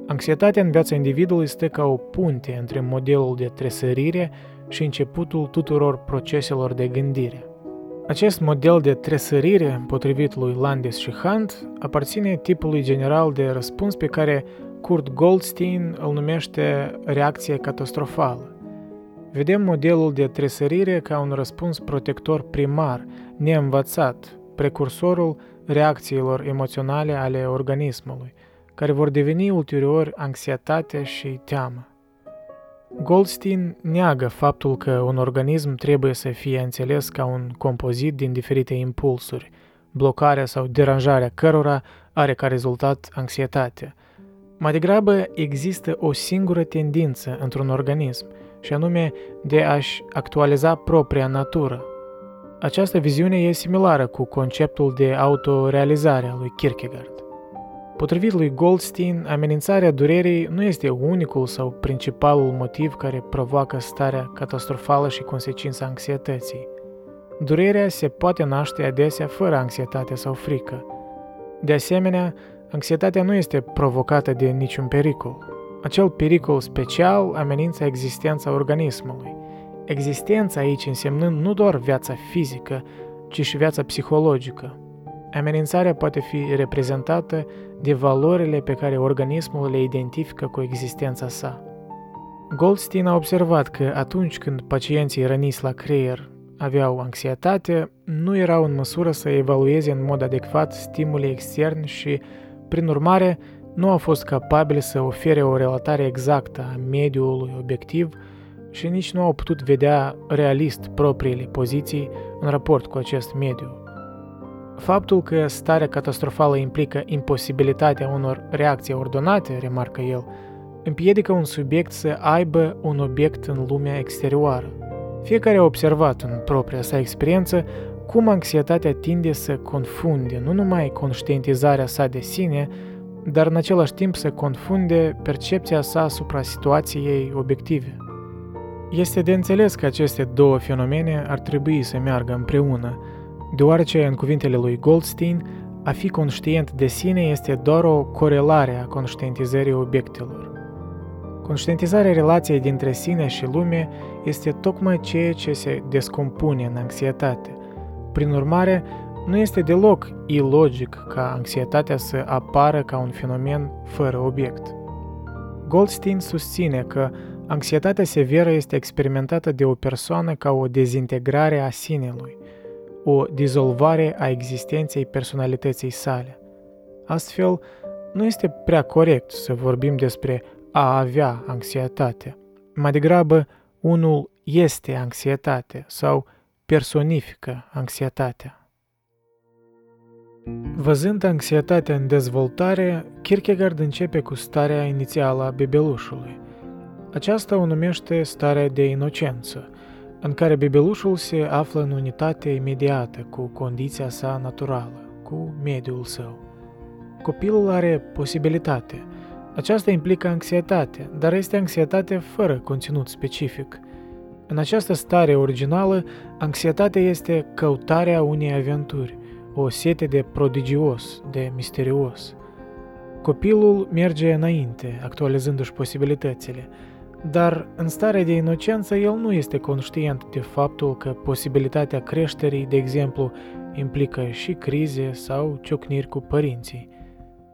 Anxietatea în viața individului stă ca o punte între modelul de tresărire și începutul tuturor proceselor de gândire. Acest model de tresărire, potrivit lui Landis și Hunt, aparține tipului general de răspuns pe care Kurt Goldstein îl numește reacție catastrofală. Vedem modelul de tresărire ca un răspuns protector primar, neînvățat, precursorul reacțiilor emoționale ale organismului, care vor deveni ulterior anxietate și teamă. Goldstein neagă faptul că un organism trebuie să fie înțeles ca un compozit din diferite impulsuri, blocarea sau deranjarea cărora are ca rezultat anxietate. Mai degrabă există o singură tendință într-un organism, și anume de a-și actualiza propria natură. Această viziune e similară cu conceptul de autorealizare a lui Kierkegaard. Potrivit lui Goldstein, amenințarea durerii nu este unicul sau principalul motiv care provoacă starea catastrofală și consecința anxietății. durerea se poate naște adesea fără anxietate sau frică. De asemenea, anxietatea nu este provocată de niciun pericol. Acel pericol special amenință existența organismului. Existența aici însemnând nu doar viața fizică, ci și viața psihologică. Amenințarea poate fi reprezentată de valorile pe care organismul le identifică cu existența sa. Goldstein a observat că atunci când pacienții răniți la creier aveau anxietate, nu erau în măsură să evalueze în mod adecvat stimuli externi și, prin urmare, nu au fost capabili să ofere o relatare exactă a mediului obiectiv și nici nu au putut vedea realist propriile poziții în raport cu acest mediu. Faptul că starea catastrofală implică imposibilitatea unor reacții ordonate, remarcă el, împiedică un subiect să aibă un obiect în lumea exterioară. Fiecare a observat în propria sa experiență cum anxietatea tinde să confunde nu numai conștientizarea sa de sine, dar în același timp să confunde percepția sa asupra situației ei obiective. Este de înțeles că aceste două fenomene ar trebui să meargă împreună, deoarece, în cuvintele lui Goldstein, a fi conștient de sine este doar o corelare a conștientizării obiectelor. Conștientizarea relației dintre sine și lume este tocmai ceea ce se descompune în anxietate. Prin urmare, nu este deloc ilogic ca anxietatea să apară ca un fenomen fără obiect. Goldstein susține că anxietatea severă este experimentată de o persoană ca o dezintegrare a sinelui, o dizolvare a existenței personalității sale. Astfel, nu este prea corect să vorbim despre a avea anxietate. Mai degrabă, unul este anxietate sau personifică anxietatea. Văzând anxietatea în dezvoltare, Kierkegaard începe cu starea inițială a bebelușului. Aceasta o numește starea de inocență, în care bebelușul se află în unitate imediată cu condiția sa naturală, cu mediul său. Copilul are posibilitate. Aceasta implică anxietate, dar este anxietate fără conținut specific. În această stare originală, anxietatea este căutarea unei aventuri, o sete de prodigios, de misterios. Copilul merge înainte, actualizându-și posibilitățile, dar în starea de inocență el nu este conștient de faptul că posibilitatea creșterii, de exemplu, implică și crize sau ciocniri cu părinții.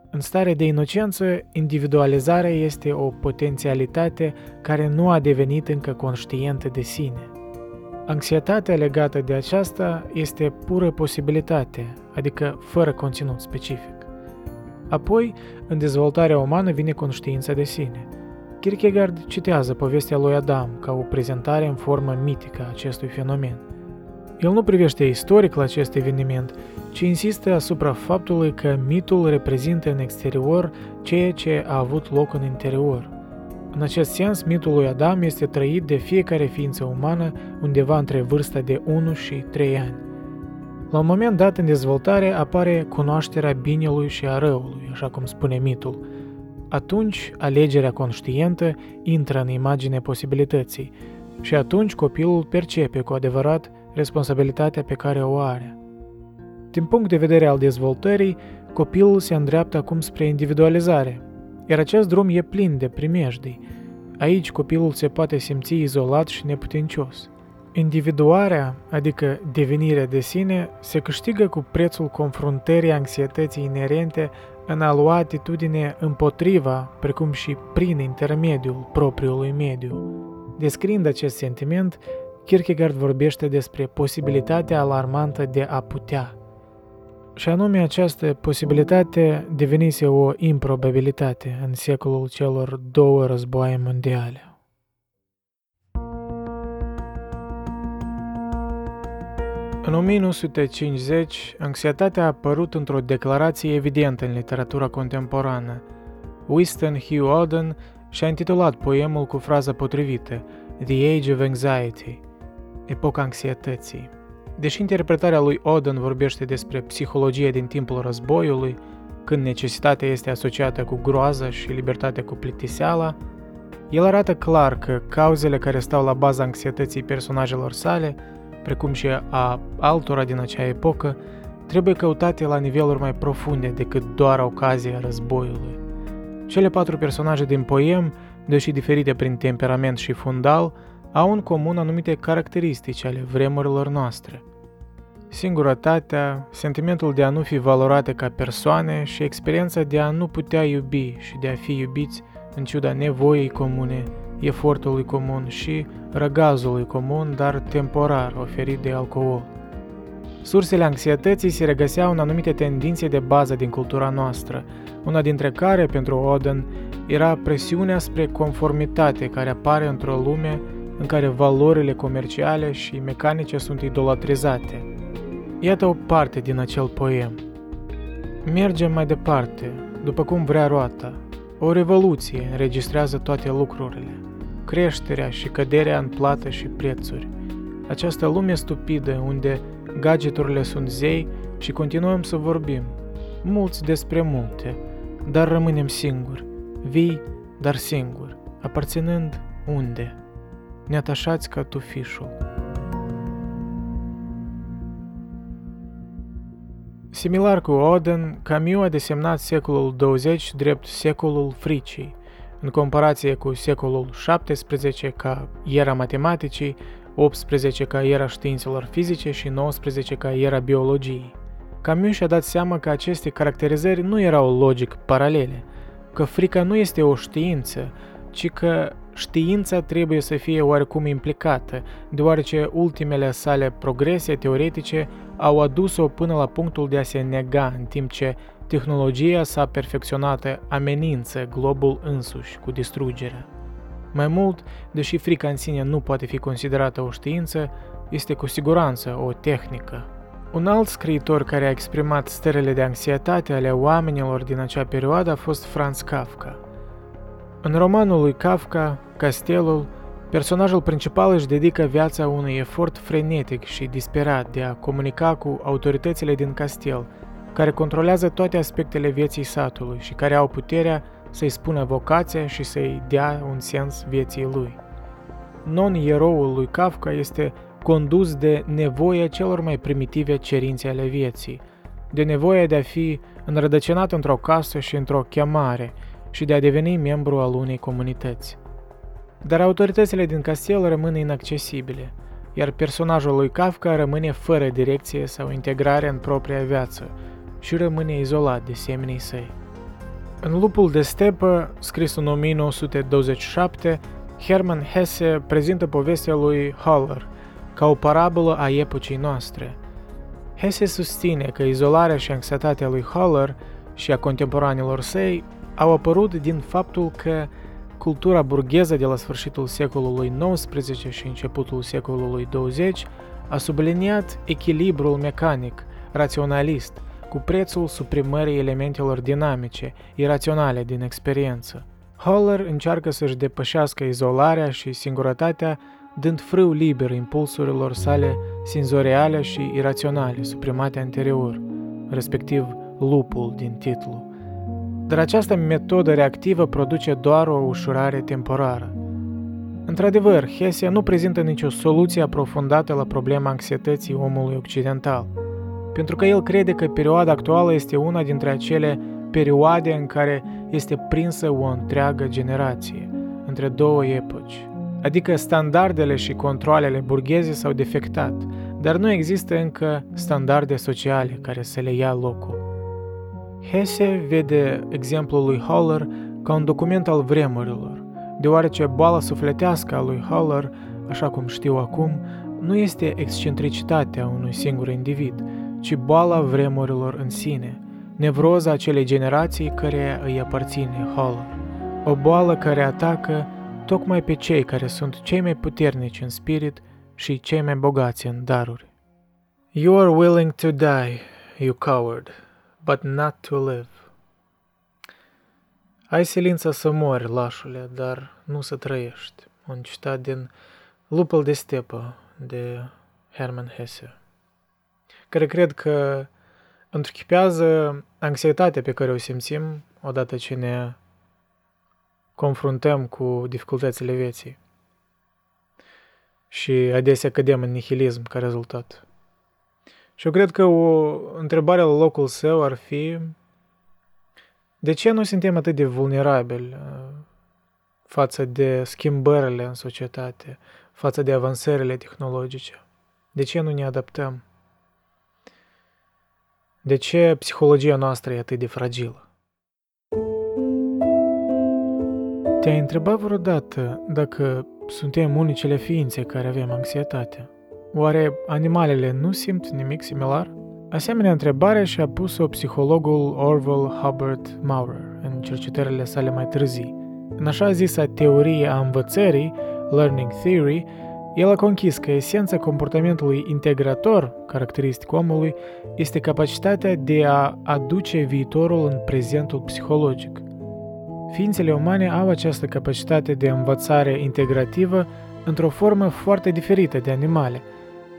În stare de inocență, individualizarea este o potențialitate care nu a devenit încă conștientă de sine. Anxietatea legată de aceasta este pură posibilitate, adică fără conținut specific. Apoi, în dezvoltarea umană vine conștiința de sine – Kierkegaard citează povestea lui Adam ca o prezentare în formă mitică a acestui fenomen. El nu privește istoric la acest eveniment, ci insistă asupra faptului că mitul reprezintă în exterior ceea ce a avut loc în interior. În acest sens, mitul lui Adam este trăit de fiecare ființă umană undeva între vârsta de 1 și 3 ani. La un moment dat în dezvoltare apare cunoașterea binelui și a răului, așa cum spune mitul, atunci alegerea conștientă intră în imaginea posibilității și atunci copilul percepe cu adevărat responsabilitatea pe care o are. Din punct de vedere al dezvoltării, copilul se îndreaptă acum spre individualizare, iar acest drum e plin de primejdii. Aici copilul se poate simți izolat și neputincios. Individuarea, adică devenirea de sine, se câștigă cu prețul confruntării anxietății inerente în a lua atitudine împotriva, precum și prin intermediul propriului mediu. Descriind acest sentiment, Kierkegaard vorbește despre posibilitatea alarmantă de a putea. Și anume această posibilitate devenise o improbabilitate în secolul celor două războaie mondiale. În 1950, anxietatea a apărut într-o declarație evidentă în literatura contemporană. Winston Hugh Auden și-a intitulat poemul cu fraza potrivită, The Age of Anxiety, epoca anxietății. Deși interpretarea lui Auden vorbește despre psihologie din timpul războiului, când necesitatea este asociată cu groază și libertatea cu plictiseala, el arată clar că cauzele care stau la baza anxietății personajelor sale – precum și a altora din acea epocă, trebuie căutate la niveluri mai profunde decât doar ocazia războiului. Cele patru personaje din poem, deși diferite prin temperament și fundal, au în comun anumite caracteristici ale vremurilor noastre. Singurătatea, sentimentul de a nu fi valorate ca persoane și experiența de a nu putea iubi și de a fi iubiți în ciuda nevoii comune, efortului comun și răgazului comun, dar temporar oferit de alcool. Sursele anxietății se regăseau în anumite tendințe de bază din cultura noastră, una dintre care, pentru Oden, era presiunea spre conformitate care apare într-o lume în care valorile comerciale și mecanice sunt idolatrizate. Iată o parte din acel poem. Mergem mai departe, după cum vrea roata. O revoluție înregistrează toate lucrurile. Creșterea și căderea în plată și prețuri. Această lume stupidă unde gadgeturile sunt zei și continuăm să vorbim. Mulți despre multe, dar rămânem singuri. Vii, dar singuri, aparținând unde? Neatașați ca tufișul. Similar cu Oden, Camus a desemnat secolul 20 drept secolul fricii, în comparație cu secolul 17 ca era matematicii, 18 ca era științelor fizice și 19 ca era biologiei. Camus și-a dat seama că aceste caracterizări nu erau logic paralele, că frica nu este o știință, ci că știința trebuie să fie oarecum implicată, deoarece ultimele sale progrese teoretice au adus-o până la punctul de a se nega, în timp ce tehnologia sa perfecționată amenință globul însuși cu distrugerea. Mai mult, deși frica în sine nu poate fi considerată o știință, este cu siguranță o tehnică. Un alt scriitor care a exprimat stările de anxietate ale oamenilor din acea perioadă a fost Franz Kafka – în romanul lui Kafka, Castelul, personajul principal își dedică viața unui efort frenetic și disperat de a comunica cu autoritățile din castel, care controlează toate aspectele vieții satului și care au puterea să-i spună vocația și să-i dea un sens vieții lui. Non-eroul lui Kafka este condus de nevoia celor mai primitive cerințe ale vieții, de nevoia de a fi înrădăcinat într-o casă și într-o chemare – și de a deveni membru al unei comunități. Dar autoritățile din castel rămân inaccesibile, iar personajul lui Kafka rămâne fără direcție sau integrare în propria viață și rămâne izolat de semenii săi. În Lupul de stepă, scris în 1927, Hermann Hesse prezintă povestea lui Haller ca o parabolă a epocii noastre. Hesse susține că izolarea și anxietatea lui Haller și a contemporanilor săi au apărut din faptul că cultura burgheză de la sfârșitul secolului XIX și începutul secolului XX a subliniat echilibrul mecanic, raționalist, cu prețul suprimării elementelor dinamice, iraționale din experiență. Holler încearcă să-și depășească izolarea și singurătatea, dând frâu liber impulsurilor sale senzoriale și iraționale suprimate anterior, respectiv lupul din titlu dar această metodă reactivă produce doar o ușurare temporară. Într-adevăr, Hesse nu prezintă nicio soluție aprofundată la problema anxietății omului occidental, pentru că el crede că perioada actuală este una dintre acele perioade în care este prinsă o întreagă generație, între două epoci. Adică standardele și controlele burgheze s-au defectat, dar nu există încă standarde sociale care să le ia locul. Hesse vede exemplul lui Haller ca un document al vremurilor, deoarece boala sufletească a lui Haller, așa cum știu acum, nu este excentricitatea unui singur individ, ci boala vremurilor în sine, nevroza acelei generații care îi aparține Haller. O boală care atacă tocmai pe cei care sunt cei mai puternici în spirit și cei mai bogați în daruri. You are willing to die, you coward but not to live. Ai silința să mori, lașule, dar nu să trăiești. Un citat din Lupul de stepă de Hermann Hesse, care cred că întruchipează anxietatea pe care o simțim odată ce ne confruntăm cu dificultățile vieții. și adesea cădem în nihilism ca rezultat. Și eu cred că o întrebare la locul său ar fi de ce nu suntem atât de vulnerabili uh, față de schimbările în societate, față de avansările tehnologice? De ce nu ne adaptăm? De ce psihologia noastră e atât de fragilă? Te-ai întrebat vreodată dacă suntem unicele ființe care avem anxietate? Oare animalele nu simt nimic similar? Asemenea întrebare și-a pus-o psihologul Orwell Hubbard Maurer în cercetările sale mai târzii. În așa zisa teorie a învățării, Learning Theory, el a conchis că esența comportamentului integrator, caracteristic omului, este capacitatea de a aduce viitorul în prezentul psihologic. Ființele umane au această capacitate de învățare integrativă într-o formă foarte diferită de animale,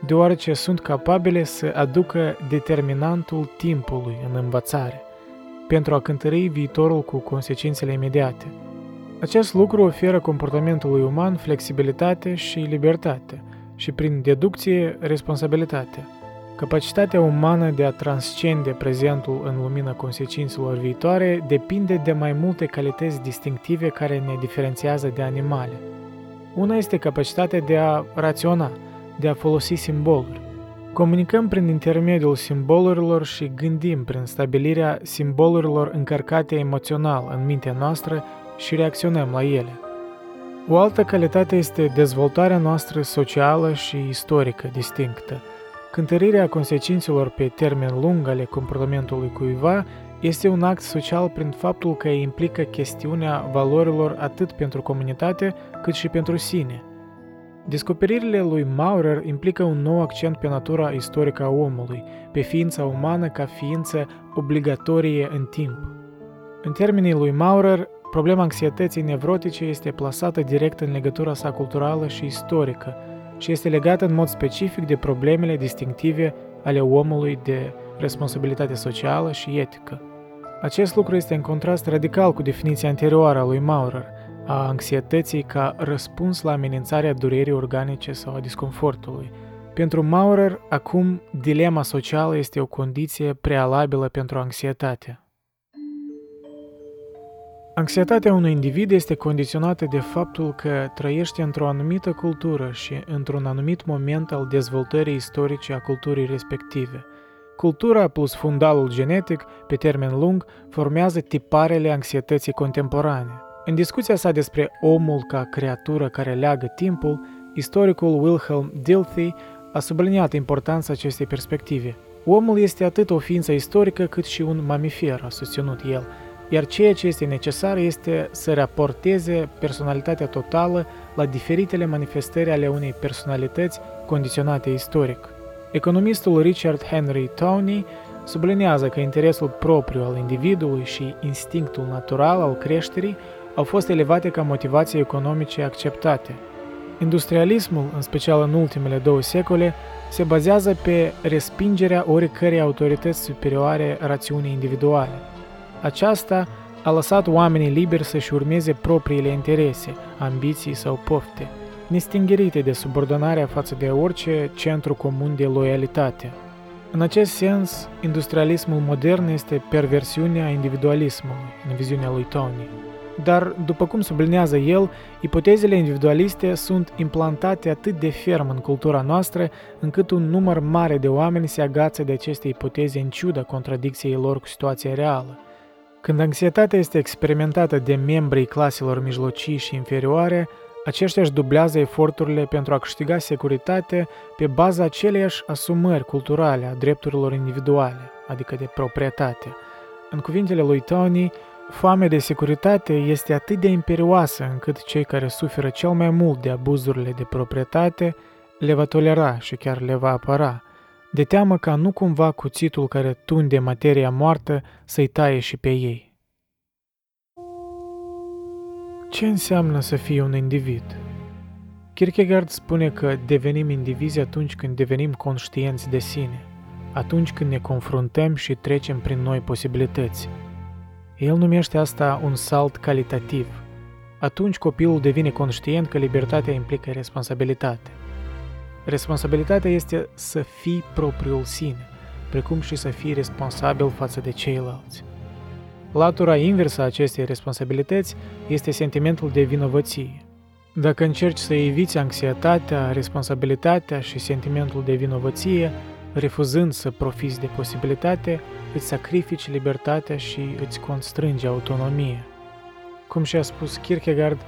deoarece sunt capabile să aducă determinantul timpului în învățare, pentru a cântări viitorul cu consecințele imediate – acest lucru oferă comportamentului uman flexibilitate și libertate și, prin deducție, responsabilitate. Capacitatea umană de a transcende prezentul în lumina consecințelor viitoare depinde de mai multe calități distinctive care ne diferențiază de animale. Una este capacitatea de a raționa, de a folosi simboluri. Comunicăm prin intermediul simbolurilor și gândim prin stabilirea simbolurilor încărcate emoțional în mintea noastră și reacționăm la ele. O altă calitate este dezvoltarea noastră socială și istorică distinctă. Cântărirea consecințelor pe termen lung ale comportamentului cuiva este un act social prin faptul că implică chestiunea valorilor atât pentru comunitate cât și pentru sine. Descoperirile lui Maurer implică un nou accent pe natura istorică a omului, pe ființa umană ca ființă obligatorie în timp. În termenii lui Maurer, Problema anxietății nevrotice este plasată direct în legătura sa culturală și istorică și este legată în mod specific de problemele distinctive ale omului de responsabilitate socială și etică. Acest lucru este în contrast radical cu definiția anterioară a lui Maurer, a anxietății ca răspuns la amenințarea durerii organice sau a disconfortului. Pentru Maurer, acum, dilema socială este o condiție prealabilă pentru anxietate. Anxietatea unui individ este condiționată de faptul că trăiește într-o anumită cultură și într-un anumit moment al dezvoltării istorice a culturii respective. Cultura plus fundalul genetic, pe termen lung, formează tiparele anxietății contemporane. În discuția sa despre omul ca creatură care leagă timpul, istoricul Wilhelm Dilthey a subliniat importanța acestei perspective. Omul este atât o ființă istorică cât și un mamifer, a susținut el, iar ceea ce este necesar este să raporteze personalitatea totală la diferitele manifestări ale unei personalități condiționate istoric. Economistul Richard Henry Tony sublinează că interesul propriu al individului și instinctul natural al creșterii au fost elevate ca motivații economice acceptate. Industrialismul, în special în ultimele două secole, se bazează pe respingerea oricărei autorități superioare rațiunii individuale – aceasta a lăsat oamenii liberi să-și urmeze propriile interese, ambiții sau pofte, nestingherite de subordonarea față de orice centru comun de loialitate. În acest sens, industrialismul modern este perversiunea individualismului, în viziunea lui Tony. Dar, după cum sublinează el, ipotezele individualiste sunt implantate atât de ferm în cultura noastră, încât un număr mare de oameni se agață de aceste ipoteze în ciuda contradicției lor cu situația reală. Când anxietatea este experimentată de membrii claselor mijlocii și inferioare, aceștia își dublează eforturile pentru a câștiga securitate pe baza aceleiași asumări culturale a drepturilor individuale, adică de proprietate. În cuvintele lui Tony, foamea de securitate este atât de imperioasă încât cei care suferă cel mai mult de abuzurile de proprietate le va tolera și chiar le va apăra – de teamă ca nu cumva cuțitul care tunde materia moartă să-i taie și pe ei. Ce înseamnă să fii un individ? Kierkegaard spune că devenim indivizi atunci când devenim conștienți de sine, atunci când ne confruntăm și trecem prin noi posibilități. El numește asta un salt calitativ. Atunci copilul devine conștient că libertatea implică responsabilitate. Responsabilitatea este să fii propriul sine, precum și să fii responsabil față de ceilalți. Latura inversă a acestei responsabilități este sentimentul de vinovăție. Dacă încerci să eviți anxietatea, responsabilitatea și sentimentul de vinovăție, refuzând să profiți de posibilitate, îți sacrifici libertatea și îți constrângi autonomia. Cum și-a spus Kierkegaard,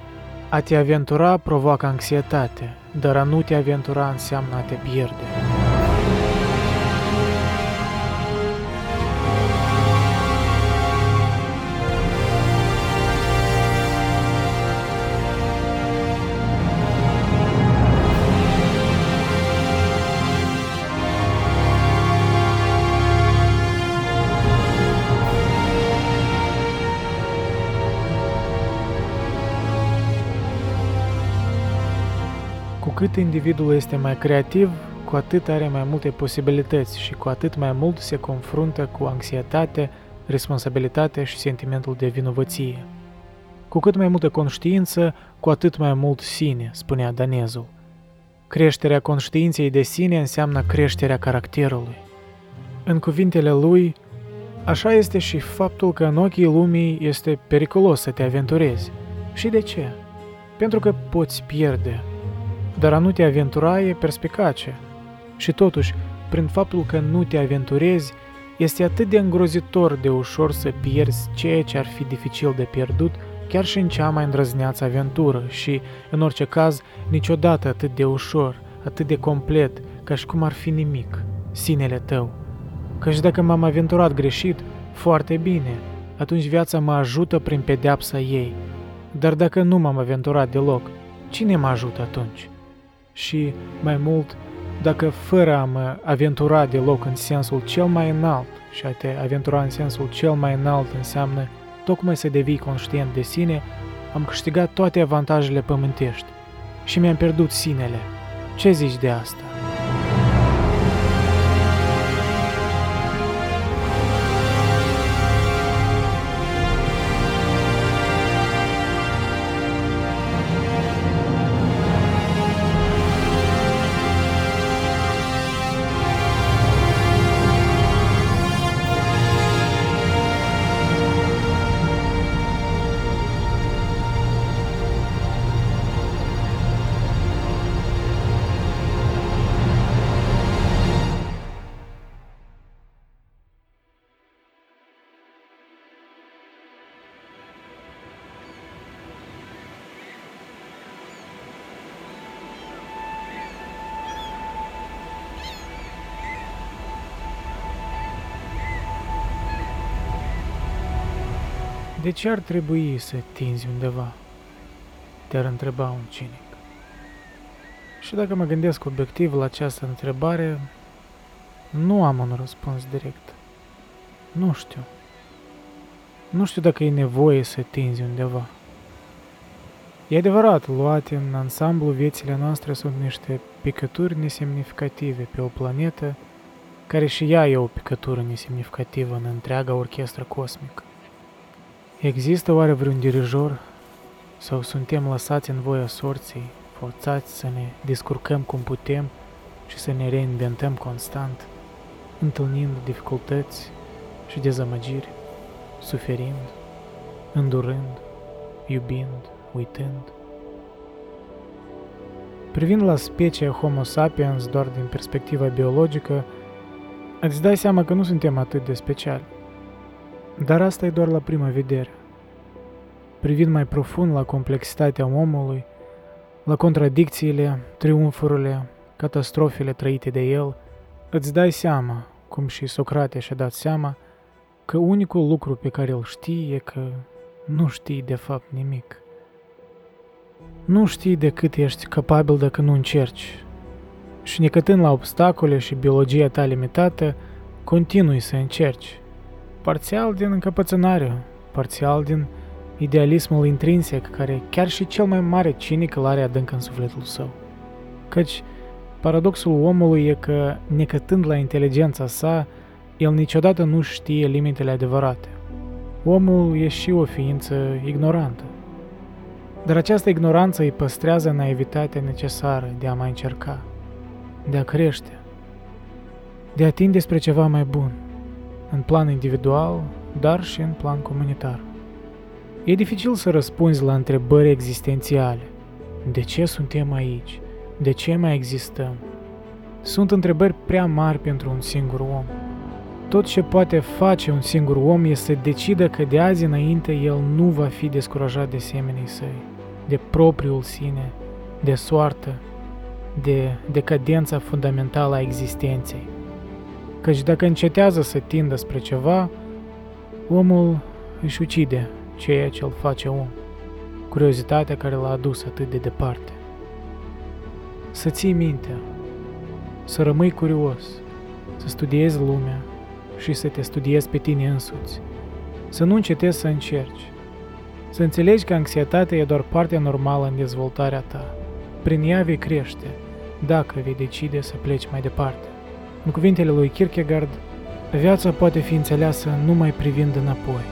a te aventura provoacă anxietate, dar a nu te aventura înseamnă a te pierde. Cât individul este mai creativ, cu atât are mai multe posibilități și cu atât mai mult se confruntă cu anxietate, responsabilitate și sentimentul de vinovăție. Cu cât mai multă conștiință, cu atât mai mult sine, spunea danezul. Creșterea conștiinței de sine înseamnă creșterea caracterului. În cuvintele lui, așa este și faptul că în ochii lumii este periculos să te aventurezi. Și de ce? Pentru că poți pierde, dar a nu te aventura e perspicace. Și totuși, prin faptul că nu te aventurezi, este atât de îngrozitor de ușor să pierzi ceea ce ar fi dificil de pierdut chiar și în cea mai îndrăzneață aventură și, în orice caz, niciodată atât de ușor, atât de complet, ca și cum ar fi nimic, sinele tău. Căci dacă m-am aventurat greșit, foarte bine, atunci viața mă ajută prin pedeapsa ei. Dar dacă nu m-am aventurat deloc, cine mă ajută atunci? Și, mai mult, dacă fără a mă aventura deloc în sensul cel mai înalt și a te aventura în sensul cel mai înalt înseamnă tocmai să devii conștient de sine, am câștigat toate avantajele pământești și mi-am pierdut sinele. Ce zici de asta? De ce ar trebui să tinzi undeva? Te-ar întreba un cinic. Și dacă mă gândesc obiectiv la această întrebare, nu am un răspuns direct. Nu știu. Nu știu dacă e nevoie să tinzi undeva. E adevărat, luate în ansamblu, viețile noastre sunt niște picături nesemnificative pe o planetă care și ea e o picătură nesemnificativă în întreaga orchestră cosmică. Există oare vreun dirijor sau suntem lăsați în voia sorții, forțați să ne descurcăm cum putem și să ne reinventăm constant, întâlnind dificultăți și dezamăgiri, suferind, îndurând, iubind, uitând. Privind la specia Homo sapiens doar din perspectiva biologică, îți dai seama că nu suntem atât de speciali. Dar asta e doar la prima vedere. Privind mai profund la complexitatea omului, la contradicțiile, triumfurile, catastrofele trăite de el, îți dai seama, cum și Socrate și-a dat seama, că unicul lucru pe care îl știi e că nu știi de fapt nimic. Nu știi de cât ești capabil dacă nu încerci. Și necătând la obstacole și biologia ta limitată, continui să încerci parțial din încăpățânare, parțial din idealismul intrinsec care chiar și cel mai mare cinic îl are adânc în sufletul său. Căci paradoxul omului e că, necătând la inteligența sa, el niciodată nu știe limitele adevărate. Omul e și o ființă ignorantă. Dar această ignoranță îi păstrează naivitatea necesară de a mai încerca. de a crește, de a tinde spre ceva mai bun, în plan individual, dar și în plan comunitar. E dificil să răspunzi la întrebări existențiale. De ce suntem aici? De ce mai existăm? Sunt întrebări prea mari pentru un singur om. Tot ce poate face un singur om este să decidă că de azi înainte el nu va fi descurajat de semenii săi, de propriul sine, de soartă, de decadența fundamentală a existenței. Căci dacă încetează să tindă spre ceva, omul își ucide ceea ce îl face om, curiozitatea care l-a adus atât de departe. Să ții mintea, să rămâi curios, să studiezi lumea și să te studiezi pe tine însuți, să nu încetezi să încerci, să înțelegi că anxietatea e doar partea normală în dezvoltarea ta. Prin ea vei crește, dacă vei decide să pleci mai departe. În cuvintele lui Kierkegaard, viața poate fi înțeleasă numai privind înapoi,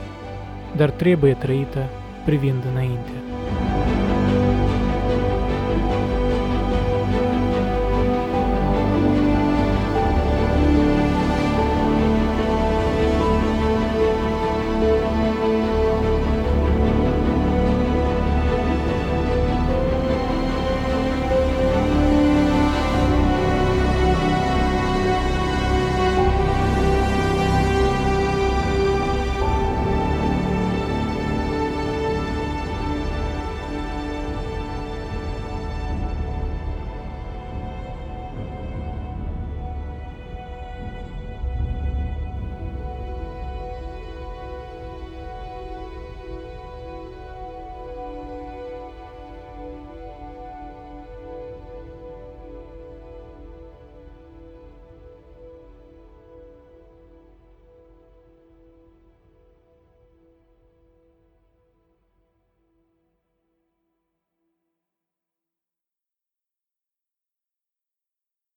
dar trebuie trăită privind înainte.